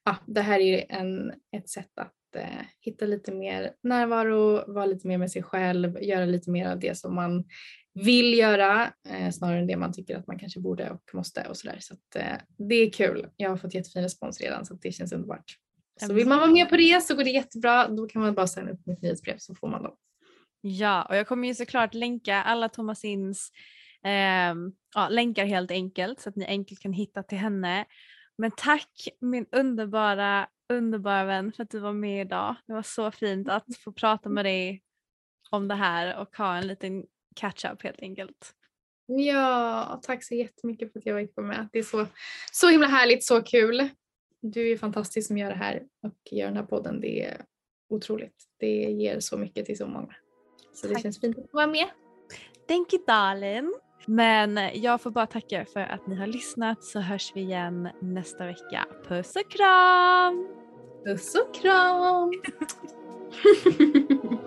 ja, det här är en, ett sätt att eh, hitta lite mer närvaro, vara lite mer med sig själv, göra lite mer av det som man vill göra eh, snarare än det man tycker att man kanske borde och måste och sådär. Så att, eh, det är kul. Jag har fått jättefin respons redan så att det känns underbart. Så vill man vara med på det så går det jättebra. Då kan man bara signa upp mitt nyhetsbrev så får man dem. Ja, och jag kommer ju såklart länka alla Thomasins ehm, ja, länkar helt enkelt så att ni enkelt kan hitta till henne. Men tack min underbara, underbara vän för att du var med idag. Det var så fint att få prata med dig om det här och ha en liten catch-up helt enkelt. Ja, tack så jättemycket för att jag fick vara med. Det är så, så himla härligt, så kul. Du är fantastisk som gör det här och gör den här podden. Det är otroligt. Det ger så mycket till så många. Så det Tack. känns fint att vara med. Thank you darling. Men jag får bara tacka för att ni har lyssnat så hörs vi igen nästa vecka. Puss och kram! Puss och kram!